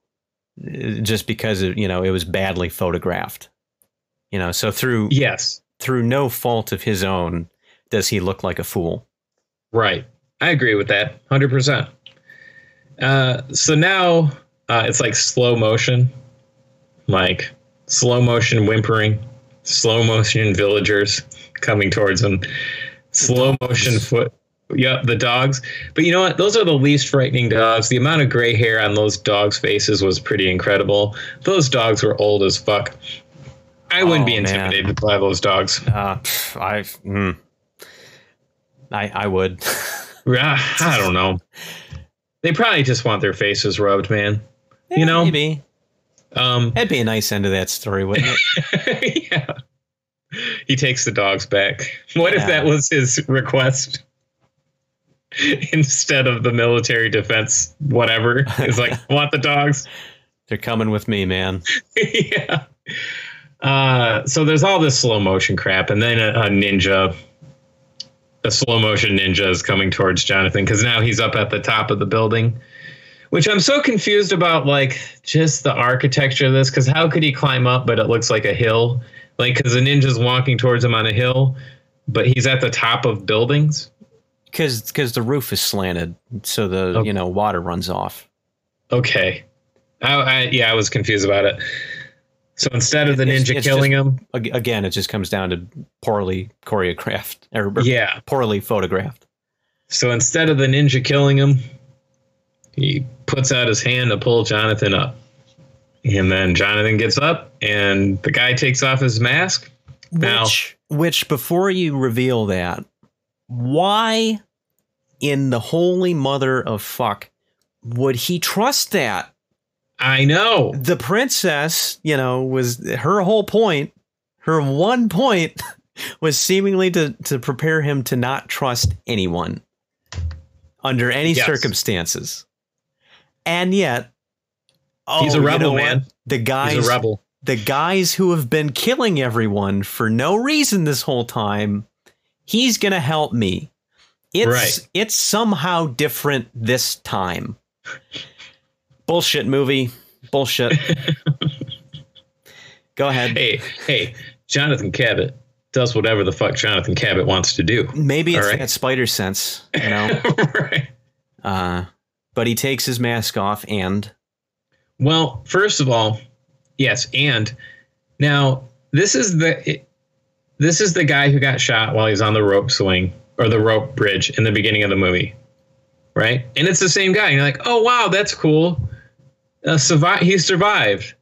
uh, just because it, you know it was badly photographed. You know, so through yes. through no fault of his own does he look like a fool. Right. I agree with that 100%. Uh, so now uh, it's like slow motion, like slow motion whimpering, slow motion villagers coming towards him, slow motion foot. Yep, the dogs. But you know what? Those are the least frightening dogs. The amount of gray hair on those dogs' faces was pretty incredible. Those dogs were old as fuck. I wouldn't Oh, be man. intimidated by those dogs. Uh, I, mm, I, I would. I don't know. They probably just want their faces rubbed, man. You know? maybe Um, that'd be a nice end to that story, wouldn't it? yeah. He takes the dogs back. What if that was his request? Instead of the military defense, whatever. It's like, I want the dogs. They're coming with me, man. yeah. Uh, so there's all this slow motion crap, and then a, a ninja, a slow motion ninja is coming towards Jonathan because now he's up at the top of the building, which I'm so confused about, like just the architecture of this. Because how could he climb up, but it looks like a hill? Like, because the ninja's walking towards him on a hill, but he's at the top of buildings. Because because the roof is slanted, so the Okay. you know water runs off. Okay. I, I, yeah, I was confused about it. So instead of the It's- ninja it's killing him, Again, it just comes down to poorly choreographed or or yeah, poorly photographed. So instead of the ninja killing him, he puts out his hand to pull Jonathan up. And then Jonathan gets up and the guy takes off his mask. Now- Which, which before you reveal that, why in the holy mother of fuck would he trust that? I know. The princess, you know, was her whole point, her one point was seemingly to, to prepare him to not trust anyone under any Yes. circumstances. And yet, oh, He's a oh, you rebel, know what? man. The guys, He's a rebel. the guys who have been killing everyone for no reason this whole time, he's going to help me. It's Right. it's somehow different this time. Bullshit movie. Bullshit. Go ahead. Hey, hey, Jonathan Cabot does whatever the fuck Jonathan Cabot wants to do. Maybe it's right. that spider sense, you know. right. uh, but he takes his mask off and Well, first of all, yes, and now this is the this is the guy who got shot while he's on the rope swing or the rope bridge in the beginning of the movie, right? And it's the same guy. And you're like, oh wow, that's cool. Uh, survive. He survived.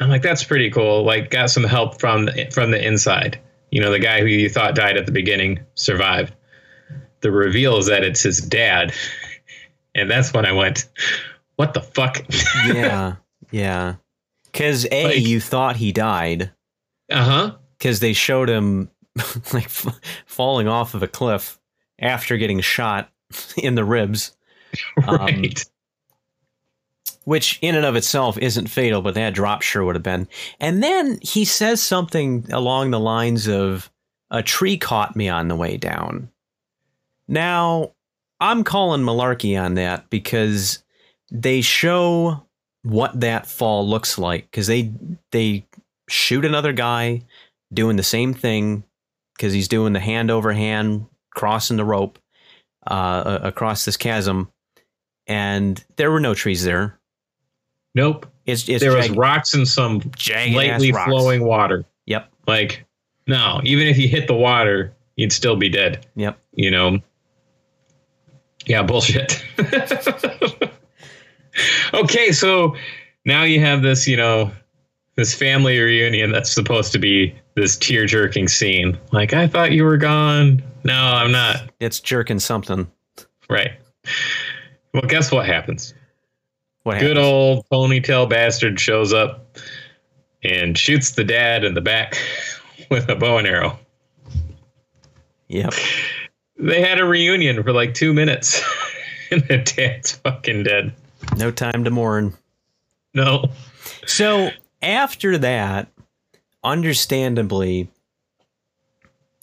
I'm like, that's pretty cool. Like, got some help from the, from the inside. You know, the guy who you thought died at the beginning survived. The reveal is that it's his dad, and that's when I went, what the fuck? yeah, yeah. Because a Like- you thought he died, Uh huh. because they showed him like f- falling off of a cliff after getting shot in the ribs, Um, right. Which in and of itself isn't fatal, but that drop sure would have been. And then he says something along the lines of, "A tree caught me on the way down." Now, I'm calling malarkey on that because they show what that fall looks like because they they shoot another guy doing the same thing because he's doing the hand over hand crossing the rope uh, across this chasm, and there were no trees there. Nope. It's it's there was rocks and some lightly flowing water. Yep, Like, no, even if you hit the water, you'd still be dead. yep. You know? Yeah, bullshit. okay, so now you have this, you know, this family reunion that's supposed to be this tear jerking scene. Like, I thought you were gone. No, I'm not. It's jerking something. Right. Well, guess what happens? What Good happens? old ponytail bastard shows up and shoots the dad in the back with a bow and arrow. Yep. They had a reunion for like two minutes, and the dad's fucking dead. No time to mourn. No. So after that, understandably,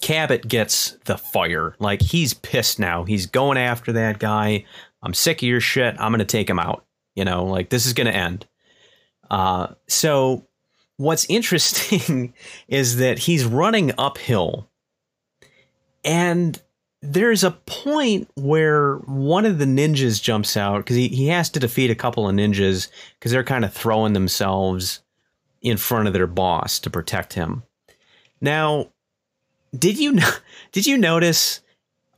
Cabot gets the fire. Like he's pissed now. He's going after that guy. I'm sick of your shit. I'm gonna take him out. You know, like this is gonna end. Uh, so what's interesting is that he's running uphill, and there's a point where one of the ninjas jumps out because he, he has to defeat a couple of ninjas because they're kind of throwing themselves in front of their boss to protect him. Now, did you did you notice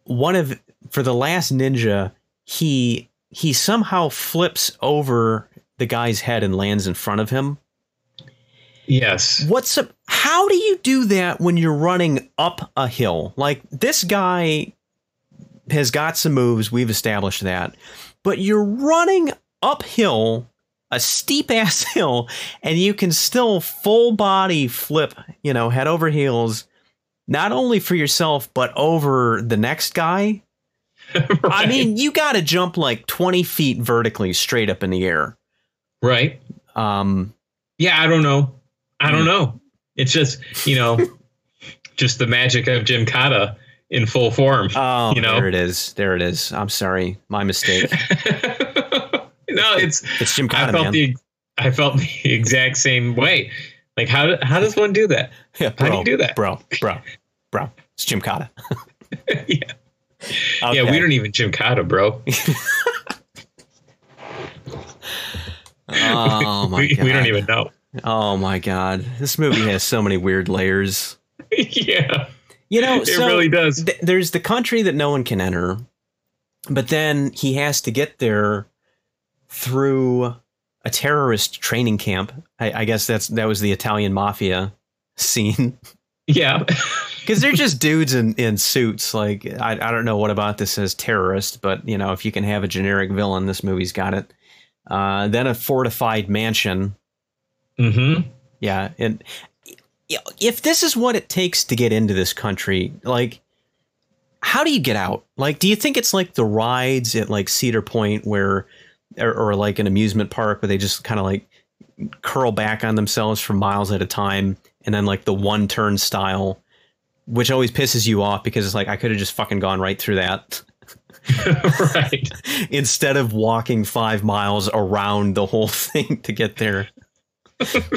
one of for the last ninja he he somehow flips over the guy's head and lands in front of him? Yes. What's up? How do you do that when you're running up a hill? Like this guy has got some moves. We've established that, but you're running uphill, a steep ass hill, and you can still full body flip. You know, head over heels, not only for yourself but over the next guy. I mean, you got to jump like 20 feet vertically straight up in the air. right. Um, Yeah, I don't know. I Hmm. don't know. It's just, you know, just the magic of Gymkata in full form. Oh, You know? there it is. There it is. I'm sorry, my mistake. no, it's It's Jim I felt man. the I felt the exact same way. Like how how does one do that? yeah, how do you do that? bro? Bro, bro. It's Gymkata. yeah. Yeah, oh we don't even Gymkata, bro. Oh my we, god. we don't even know. Oh my god. This movie has so many weird layers. yeah, You know, it so really does. th- there's the country that no one can enter, but then he has to get there through a terrorist training camp. I, I guess that's that was the Italian mafia scene. Yeah, because they're just dudes in, in suits. Like I, I don't know what about this as terrorist, but you know if you can have a generic villain, this movie's got it. Uh, then a fortified mansion. hmm Yeah, and if this is what it takes to get into this country, like how do you get out? Like, do you think it's like the rides at like Cedar Point where, or, or like an amusement park where they just kind of like curl back on themselves for miles at a time, and then like the one turn style, which always pisses you off because it's like I could have just fucking gone right through that right. instead of walking five miles around the whole thing to get there.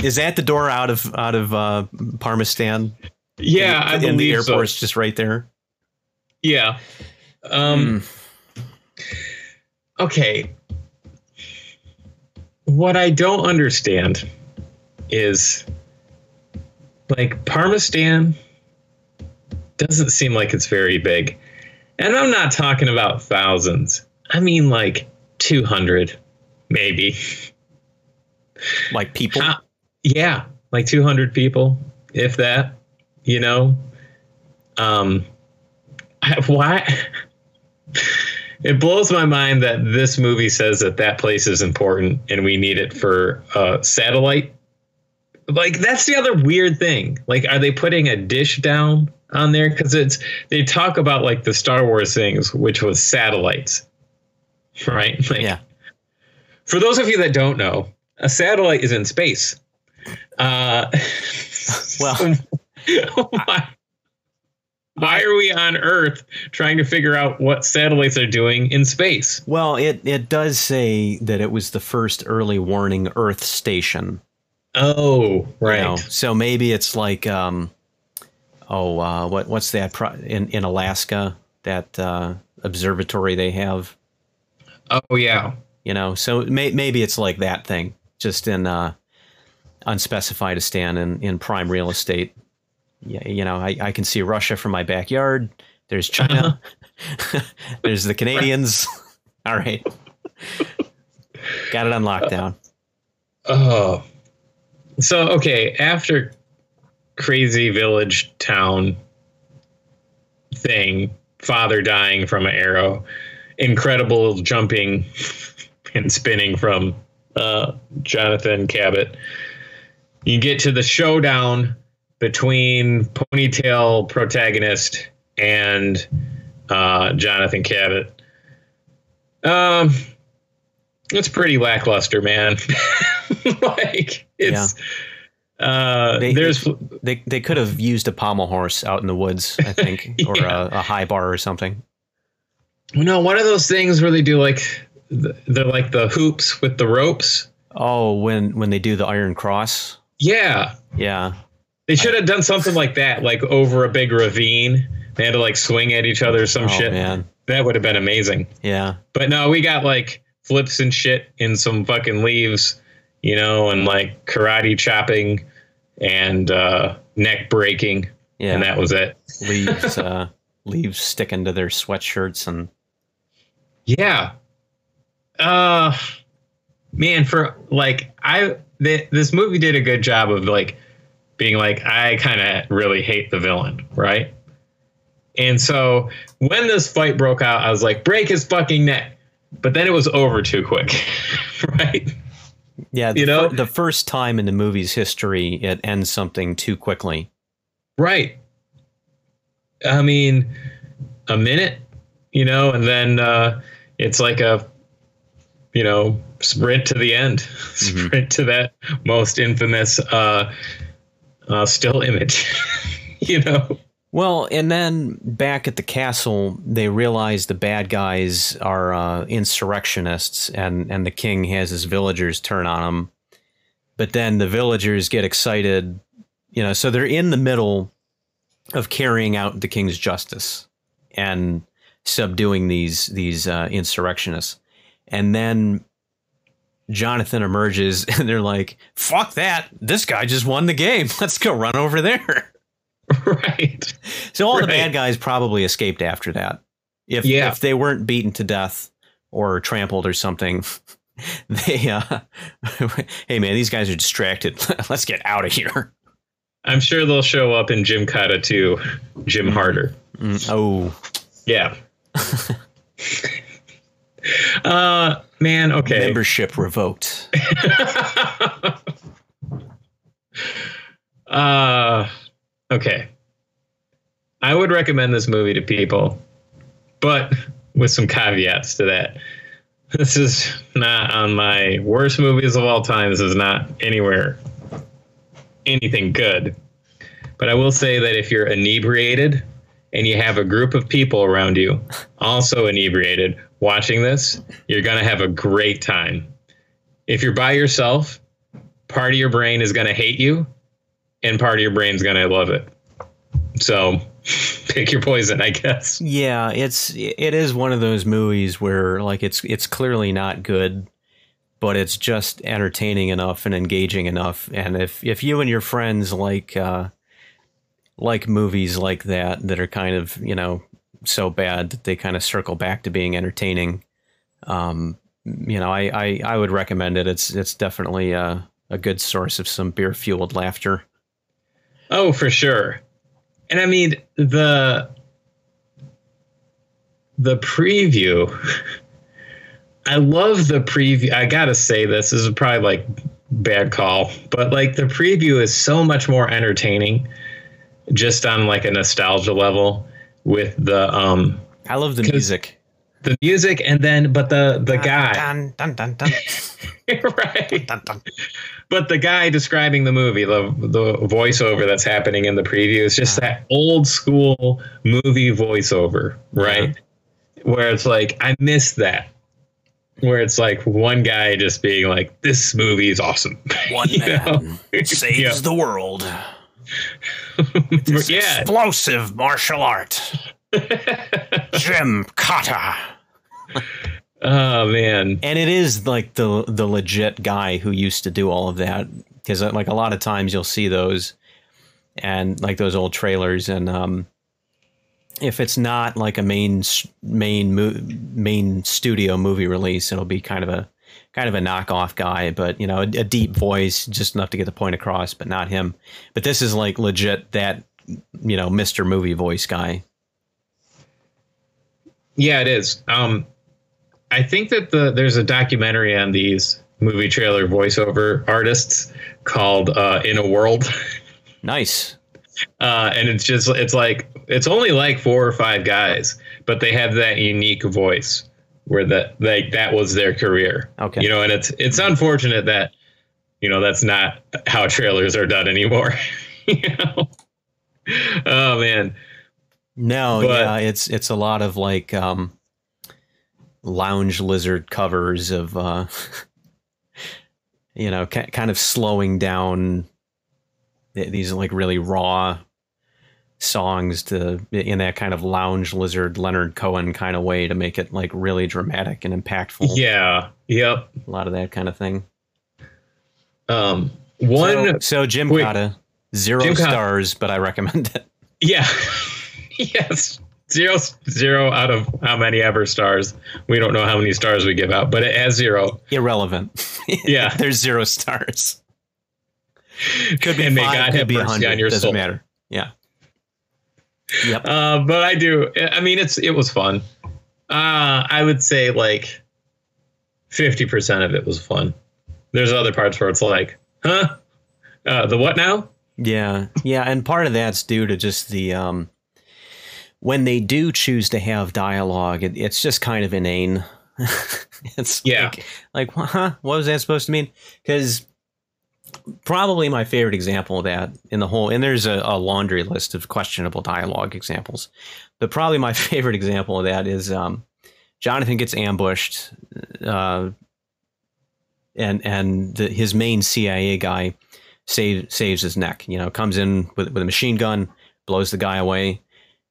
Is that the door out of out of uh, Parmistan? Yeah, I and the believe so. airport's just right there. Yeah. Um. Hmm. Okay. What I don't understand is like Parmistan doesn't seem like it's very big. And I'm not talking about thousands. I mean like 200 maybe. like people. How- yeah, like 200 people if that, you know. Um I- why it blows my mind that this movie says that that place is important and we need it for uh, satellite like that's the other weird thing. Like, are they putting a dish down on there? Because it's they talk about like the Star Wars things, which was satellites, right? Like, Yeah. For those of you that don't know, a satellite is in space. Uh, Well- so why, why are we on Earth trying to figure out what satellites are doing in space? Well, it, it does say that it was the first early warning Earth station. Oh, you right. know? So maybe it's like, um, oh, uh, what what's that pro- in in Alaska? That uh, observatory they have. Oh, yeah. You know, so may, maybe it's like that thing, just in uh, unspecified a stand in in prime real estate. Yeah, you know, I, I can see Russia from my backyard. There's China. There's the Canadians. All right, got it on lockdown. Oh. So, okay, after crazy village town thing, father dying from an arrow, incredible jumping and spinning from uh, Jonathan Cabot, you get to the showdown between ponytail protagonist and uh, Jonathan Cabot. Um, it's pretty lackluster, man. like it's uh They- there's They they could have used a pommel horse out in the woods, I think, or a, a high bar or something. no one of those things where they do like they're like the hoops with the ropes. Oh, when when they do the Iron Cross, Yeah. yeah, They should have done something like that, like over a big ravine. They had to like swing at each other or some oh shit. man, That would have been amazing. yeah, But no, we got like flips and shit in some fucking leaves, you know, and like karate chopping and uh, neck breaking, yeah. and that was it. leaves uh, leaves sticking to their sweatshirts and Yeah. Uh man, for like I th- this movie did a good job of like being like I kind of really hate the villain, right? And so when this fight broke out, I was like, break his fucking neck. But then it was over too quick, right? Yeah. The, You know? fir- the first time in the movie's history it ends something too quickly. Right. I mean, a minute, you know, and then uh, it's like a, you know, sprint to the end, sprint to that most infamous uh, uh, still image, you know. Well, and then back at the castle, they realize the bad guys are uh, insurrectionists, and and the king has his villagers turn on them. But then the villagers get excited, you know. So they're in the middle of carrying out the king's justice and subduing these these uh, insurrectionists, and then Jonathan emerges, and they're like, "Fuck that! This guy just won the game. Let's go run over there." right. So all the bad guys probably escaped after that. If Yeah. if they weren't beaten to death or trampled or something, they uh hey man, these guys are distracted. Let's get out of here. I'm sure they'll show up in Gymkata too, Jim Harder. Mm, oh, Yeah. uh, man, okay. membership revoked. Uh, okay. I would recommend this movie to people, but with some caveats to that. This is not on my worst movies of all time. This is not anywhere anything good. But I will say that if you're inebriated and you have a group of people around you also inebriated watching this, you're going to have a great time. If you're by yourself, part of your brain is going to hate you and part of your brain's gonna love it. So pick your poison, I guess. Yeah, it's it is one of those movies where like it's it's clearly not good, but it's just entertaining enough and engaging enough. And if if you and your friends like uh, like movies like that that are kind of you know so bad that they kind of circle back to being entertaining, um, you know, I, I I would recommend it. It's it's definitely a a good source of some beer fueled laughter. Oh, for sure. And I mean the the preview. I love the preview. I gotta say this, this is probably like bad call. But like the preview is so much more entertaining, just on like a nostalgia level with the um I love the music. The music and then but the the guy Dun, dun, dun, dun, right dun, dun. but the guy describing the movie the the voiceover that's happening in the preview is just that old school movie voiceover right where it's like i miss that where it's like one guy just being like this movie is awesome One man saves Yeah. the world. yeah Explosive martial art. Jim Cotta. Oh man And it is like the the legit guy who used to do all of that because like a lot of times you'll see those and like those old trailers and um if it's not like a main main main studio movie release it'll be kind of a kind of a knockoff guy but you know a, a deep voice just enough to get the point across but not him but this is like legit that you know Mr. movie voice guy Yeah, it is. Um, I think that the there's a documentary on these movie trailer voiceover artists called uh, "In a World," nice uh, and it's just it's like it's only like four or five guys, but they have that unique voice where that like that was their career. Okay. you know, and it's it's unfortunate that you know that's not how trailers are done anymore. you know, oh man, No, But- yeah, it's it's a lot of like um lounge lizard covers of uh you know, ki- kind of slowing down th- these like really raw songs to in that kind of lounge lizard Leonard Cohen kind of way to make it like really dramatic and impactful. yeah, yep. A lot of that kind of thing. Um, one so, so Gymkata, zero Gymkata- stars, but I recommend it. Yeah. yes. Zero zero out of how many ever stars. We don't know how many stars we give out, but it has zero. Irrelevant. Yeah. There's zero stars. Could be And may five, God could have be a mercy on your Doesn't soul. matter. Yeah. Yep. Uh, but I do. I mean, it's it was fun. Uh, I would say like fifty percent of it was fun. There's other parts where it's like, huh? Uh, the what now? Yeah. Yeah. And part of that's due to just the um when they do choose to have dialogue, it, it's just kind of inane. it's Yeah. like, like huh? What was that supposed to mean? Because probably my favorite example of that in the whole, and there's a, a laundry list of questionable dialogue examples, but probably my favorite example of that is um, Jonathan gets ambushed, uh, and and the, his main CIA guy save, saves his neck. You know, comes in with with a machine gun, blows the guy away,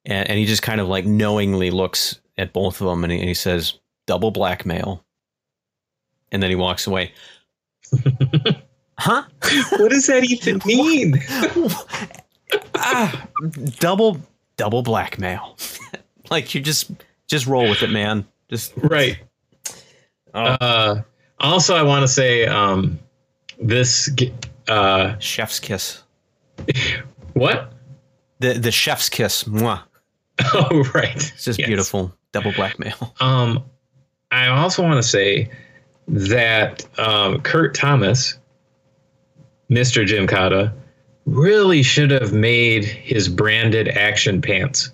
and, and he just kind of like knowingly looks at both of them, and he, and he says, "Double blackmail," and then he walks away. huh? What does that even mean? ah, double double blackmail. like you just just roll with it, man. Just right. oh, Uh, also, I want to say um, this. Uh, chef's kiss. what? The the chef's kiss. Mwah. Oh, right. It's just Yes. beautiful. Double blackmail. Um, I also want to say that um, Kurt Thomas, Mr. Gymkata, really should have made his branded action pants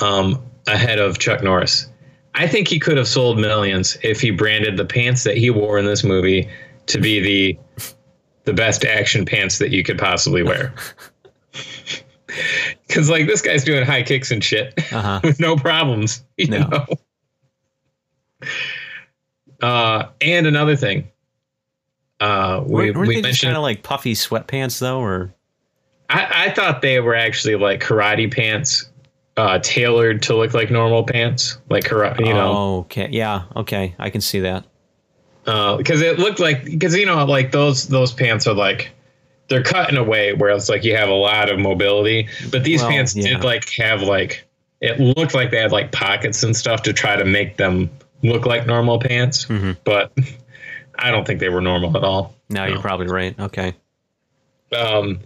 um, ahead of Chuck Norris. I think he could have sold millions if he branded the pants that he wore in this movie to be the the best action pants that you could possibly wear. Because like this guy's doing high kicks and shit Uh huh. with no problems. You No. know? Uh, and another thing, uh, we, Weren't, weren't we they mentioned. kind of like puffy sweatpants though, or I, I thought they were actually like karate pants, uh, tailored to look like normal pants, like karate. You know, Oh, okay, yeah, okay, I can see that. because it looked like because you know like those those pants are like they're cut in a way where it's like you have a lot of mobility, but these Well, pants yeah. did like have like it looked like they had like pockets and stuff to try to make them look like normal pants, Mhm. but I don't think they were normal at all. No, No. you're probably right. Okay. Um,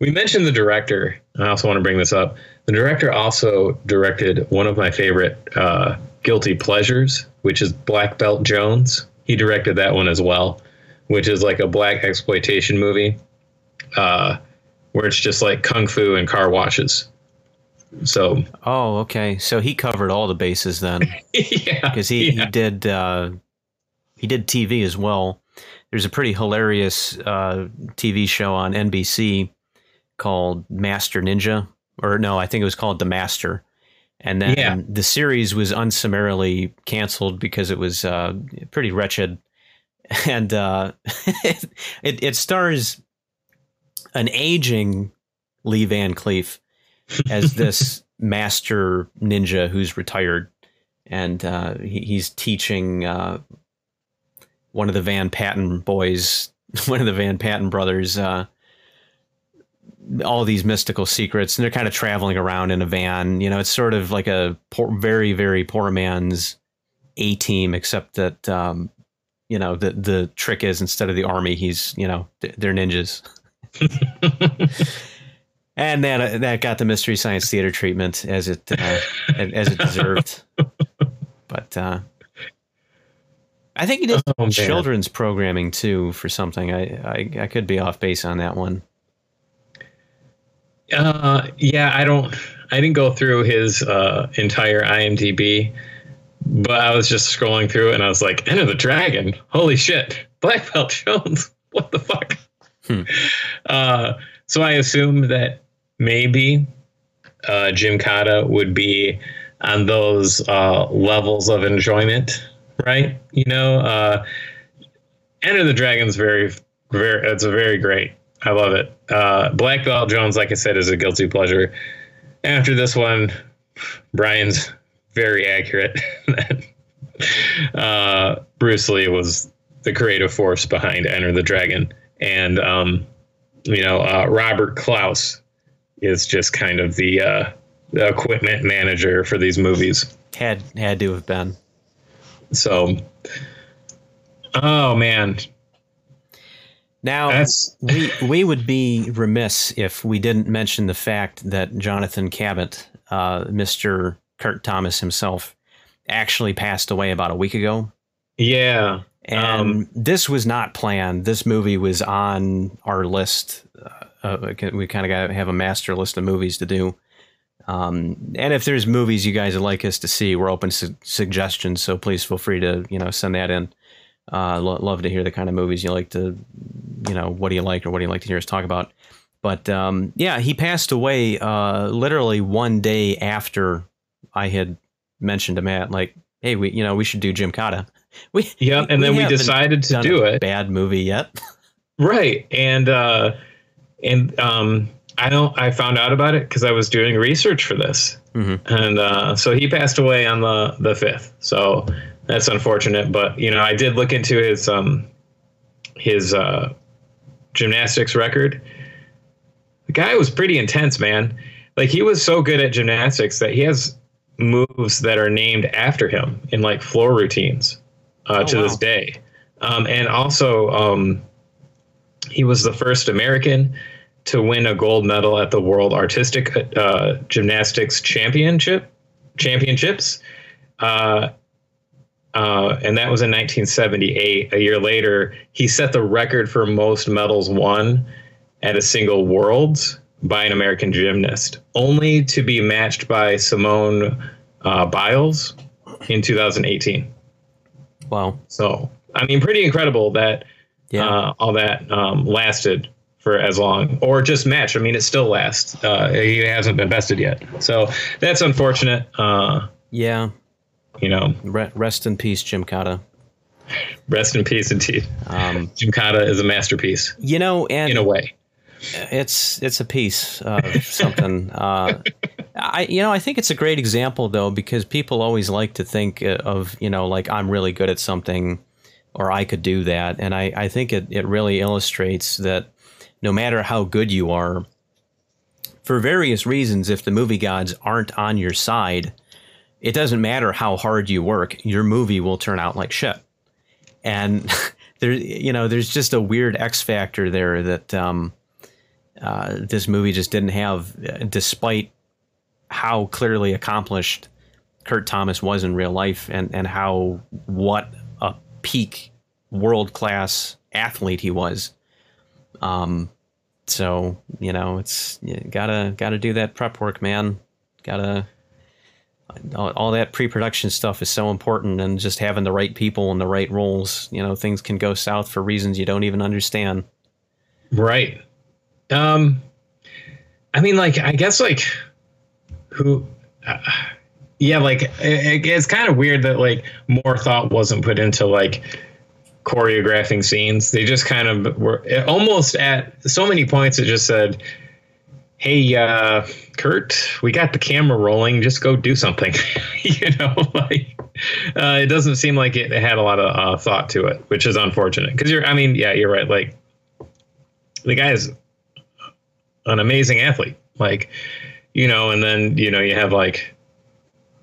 we mentioned the director. I also want to bring this up. The director also directed one of my favorite uh, guilty pleasures, which is Black Belt Jones. He directed that one as well. which is like a black exploitation movie, uh, where it's just like kung fu and car washes. So, oh, okay. So he covered all the bases then, yeah, because he, yeah. he did uh, he did TV as well. There's a pretty hilarious uh, TV show on NBC called Master Ninja, or no, I think it was called The Master. And then Yeah. the series was unsummarily canceled because it was uh, pretty wretched. And uh, it, it stars an aging Lee Van Cleef as this master ninja who's retired. And uh, he, he's teaching uh, one of the Van Patten boys, one of the Van Patten brothers, uh, all these mystical secrets, and they're kind of traveling around in a van. You know, it's sort of like a poor, very, very poor man's A team, except that um, you know the the trick is instead of the army, he's you know they're ninjas. And that that got the Mystery Science Theater treatment as it uh, as it deserved. But uh, I think he did Oh, children's programming too for something. I, I I could be off base on that one. Uh, yeah, I don't. I didn't go through his uh, entire IMDb, but I was just scrolling through and I was like, "Enter the Dragon! Holy shit! Black Belt Jones! What the fuck?" Hmm. Uh, so I assume that maybe uh, Gymkata would be on those uh, levels of enjoyment, right? You know, uh, Enter the Dragon's very, very. It's a very great. I love it. Uh, Black Belt Jones, like I said, is a guilty pleasure. After this one, Brian's very accurate. uh, Bruce Lee was the creative force behind Enter the Dragon, and um, you know uh, Robert Clouse is just kind of the, uh, the equipment manager for these movies. Had had to have been. So, oh man, Now that's we we would be remiss if we didn't mention the fact that Jonathan Cabot, uh, Mr. Kurt Thomas himself, actually passed away about a week ago. yeah. And Um, this was not planned. This movie was on our list. Uh, we kind of got to have a master list of movies to do. Um, and if there's movies you guys would like us to see, we're open to suggestions. So please feel free to you know send that in. Uh, lo- love to hear the kind of movies you like to, you know, what do you like or what do you like to hear us talk about. But um, yeah, he passed away uh, literally one day after I had mentioned to Matt, like, hey, we you know we should do Gymkata. We Yeah, and then we decided to do a it. Bad movie yet? Right. And uh and um I don't I found out about it cuz I was doing research for this. Mhm. And uh so he passed away on the the 5th. So that's unfortunate, but you know, I did look into his um his uh gymnastics record. The guy was pretty intense, man. Like he was so good at gymnastics that he has moves that are named after him in like floor routines uh, Oh, to this day. Um, and also, um, he was the first American to win a gold medal at the World Artistic uh, Gymnastics Championship championships. Uh, uh, and that was in 1978. A year later, he set the record for most medals won at a single Worlds by an American gymnast, only to be matched by Simone uh, Biles in 2018. Wow. So, I mean, pretty incredible that Yeah. uh, all that um, lasted for as long, or just match. I mean, it still lasts. Uh, he hasn't been bested yet, so that's unfortunate. Uh, yeah. you know, Re- rest in peace, Gymkata. rest in peace, indeed. Um, Gymkata is a masterpiece you know, and in a way. it's it's a piece of something. I you know I think it's a great example though because people always like to think uh, of you know like I'm really good at something or I could do that, and I I think it it really illustrates that no matter how good you are, for various reasons, if the movie gods aren't on your side, it doesn't matter how hard you work, your movie will turn out like shit. And there, you know, there's just a weird X factor there that um, uh, this movie just didn't have, uh, despite how clearly accomplished Kurt Thomas was in real life, and and how what a peak world class athlete he was. Um, so you know, it's you gotta gotta do that prep work, man. Gotta all, all that pre-production stuff is so important, and just having the right people in the right roles. You know, things can go south for reasons you don't even understand. Right. Um, I mean, like, I guess, like, who? Uh, yeah, like, it, it's kind of weird that like more thought wasn't put into like choreographing scenes. They just kind of were almost at so many points. It just said, "Hey, uh, Kurt, we got the camera rolling. Just go do something." you know, like uh, it doesn't seem like it had a lot of uh, thought to it, which is unfortunate. Because you're, I mean, yeah, you're right. Like the guy is an amazing athlete. Like, you know, and then you know you have like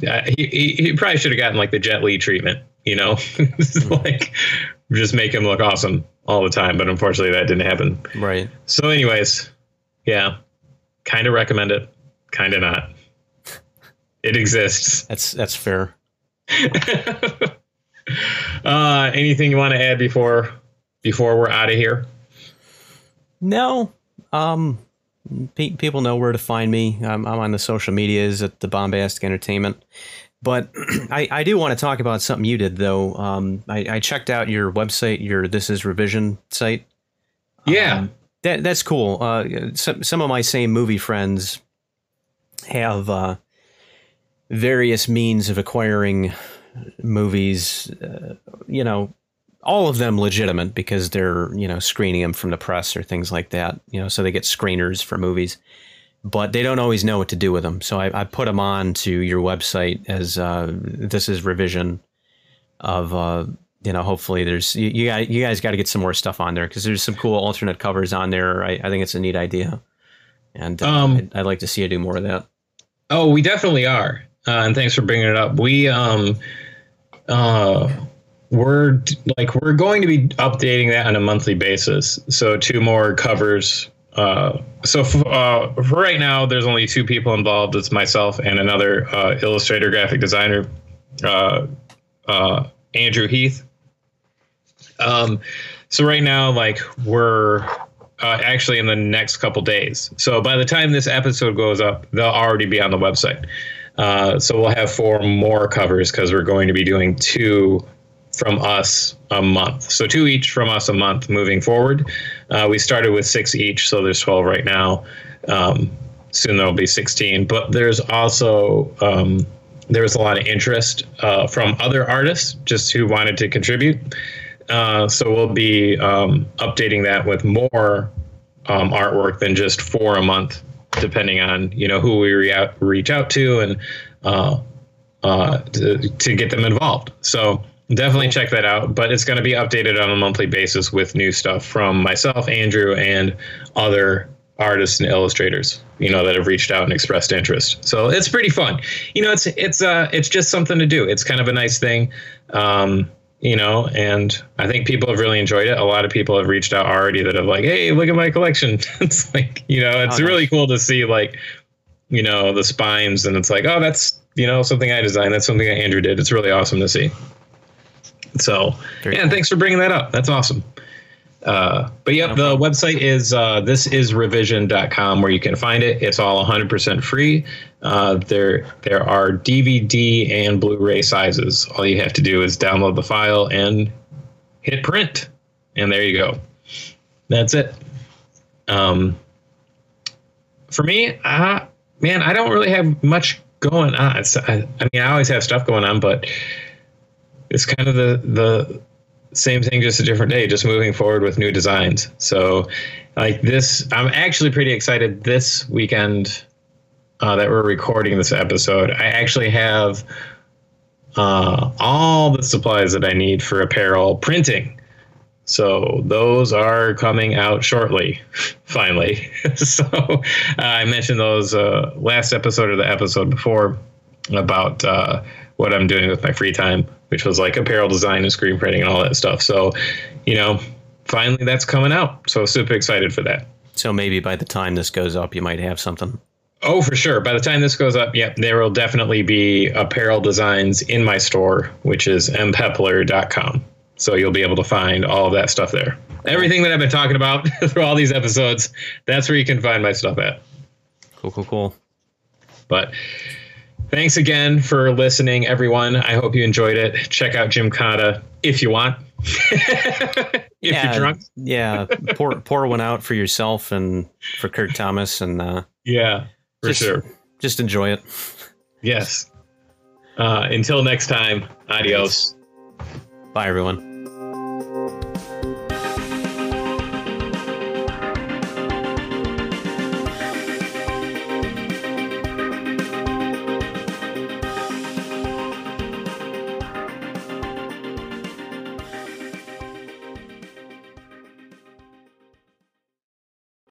uh, he, he, he probably should have gotten like the Jet Li treatment. You know, like just make him look awesome all the time. But unfortunately, that didn't happen. Right. So, anyways, yeah, kind of recommend it, kind of not. It exists. That's that's fair. uh, anything you want to add before before we're out of here? No. Um, pe- people know where to find me. I'm, I'm on the social medias at the Bombastic Entertainment. But I, I do want to talk about something you did though. Um, I, I checked out your website, your This Is Revision site. Yeah, Um, that that's cool. Uh, some some of my same movie friends have uh, various means of acquiring movies. Uh, you know, all of them legitimate because they're you know screening them from the press or things like that. You know, so they get screeners for movies, but they don't always know what to do with them. So I, I put them on to your website as uh, this is revision of. Uh, you know, hopefully there's you, you got you guys got to get some more stuff on there because there's some cool alternate covers on there. I, I think it's a neat idea, and uh, Um, I'd, I'd like to see you do more of that. Oh, we definitely are. Uh, and thanks for bringing it up. We um uh we're like we're going to be updating that on a monthly basis. So two more covers. Uh, so f- uh, for right now, there's only two people involved. It's myself and another uh, illustrator, graphic designer, uh, uh, Andrew Heath. Um, so right now, like we're uh, actually in the next couple days. So by the time this episode goes up, they'll already be on the website. So we'll have four more covers because we're going to be doing two from us a month. So two each from us a month moving forward. Uh, we started with six each, so there's 12 right now. Um, soon there'll be 16. But there's also um, a lot of interest uh, from other artists just who wanted to contribute. Uh, so we'll be um, updating that with more um, artwork than just four a month, depending on you know who we re- reach out to and uh, uh, to, to get them involved. So definitely check that out. But it's going to be updated on a monthly basis with new stuff from myself, Andrew, and other artists and illustrators you know that have reached out and expressed interest. So it's pretty fun. You know it's it's uh it's just something to do. It's kind of a nice thing um you know and i think people have really enjoyed it. A lot of people have reached out already that have like hey look at my collection. It's like you know it's Oh, nice. really cool to see like you know the spines and it's like oh that's you know something i designed. That's something that andrew did. It's really awesome to see so Very yeah and thanks for bringing that up that's awesome uh, but yep, the website is uh, thisisrevision.com where you can find it. It's all 100% free. Uh, there there are DVD and Blu-ray sizes. All you have to do is download the file and hit print, and there you go. That's it. Um, for me, uh, man, I don't really have much going on. I, I mean, I always have stuff going on, but it's kind of the the same thing, just a different day, just moving forward with new designs. So, like this, I'm actually pretty excited this weekend uh, that we're recording this episode. I actually have uh, all the supplies that I need for apparel printing. So those are coming out shortly, finally. so uh, I mentioned those uh, last episode or the episode before about uh, what I'm doing with my free time, which was like apparel design and screen printing and all that stuff. So, you know, finally that's coming out. So super excited for that. So maybe by the time this goes up, you might have something. Oh, for sure. By the time this goes up, yep, there will definitely be apparel designs in my store, which is mpepler.com. So you'll be able to find all of that stuff there. Everything that I've been talking about through all these episodes, that's where you can find my stuff at. Cool, cool, cool. But thanks again for listening, everyone. I hope you enjoyed it. Check out Gymkata if you want. if yeah, you're drunk. yeah. Pour pour one out for yourself and for Kirk Thomas, and uh, Yeah, for just, sure. Just enjoy it. Yes. Uh, until next time, adios. Bye, everyone.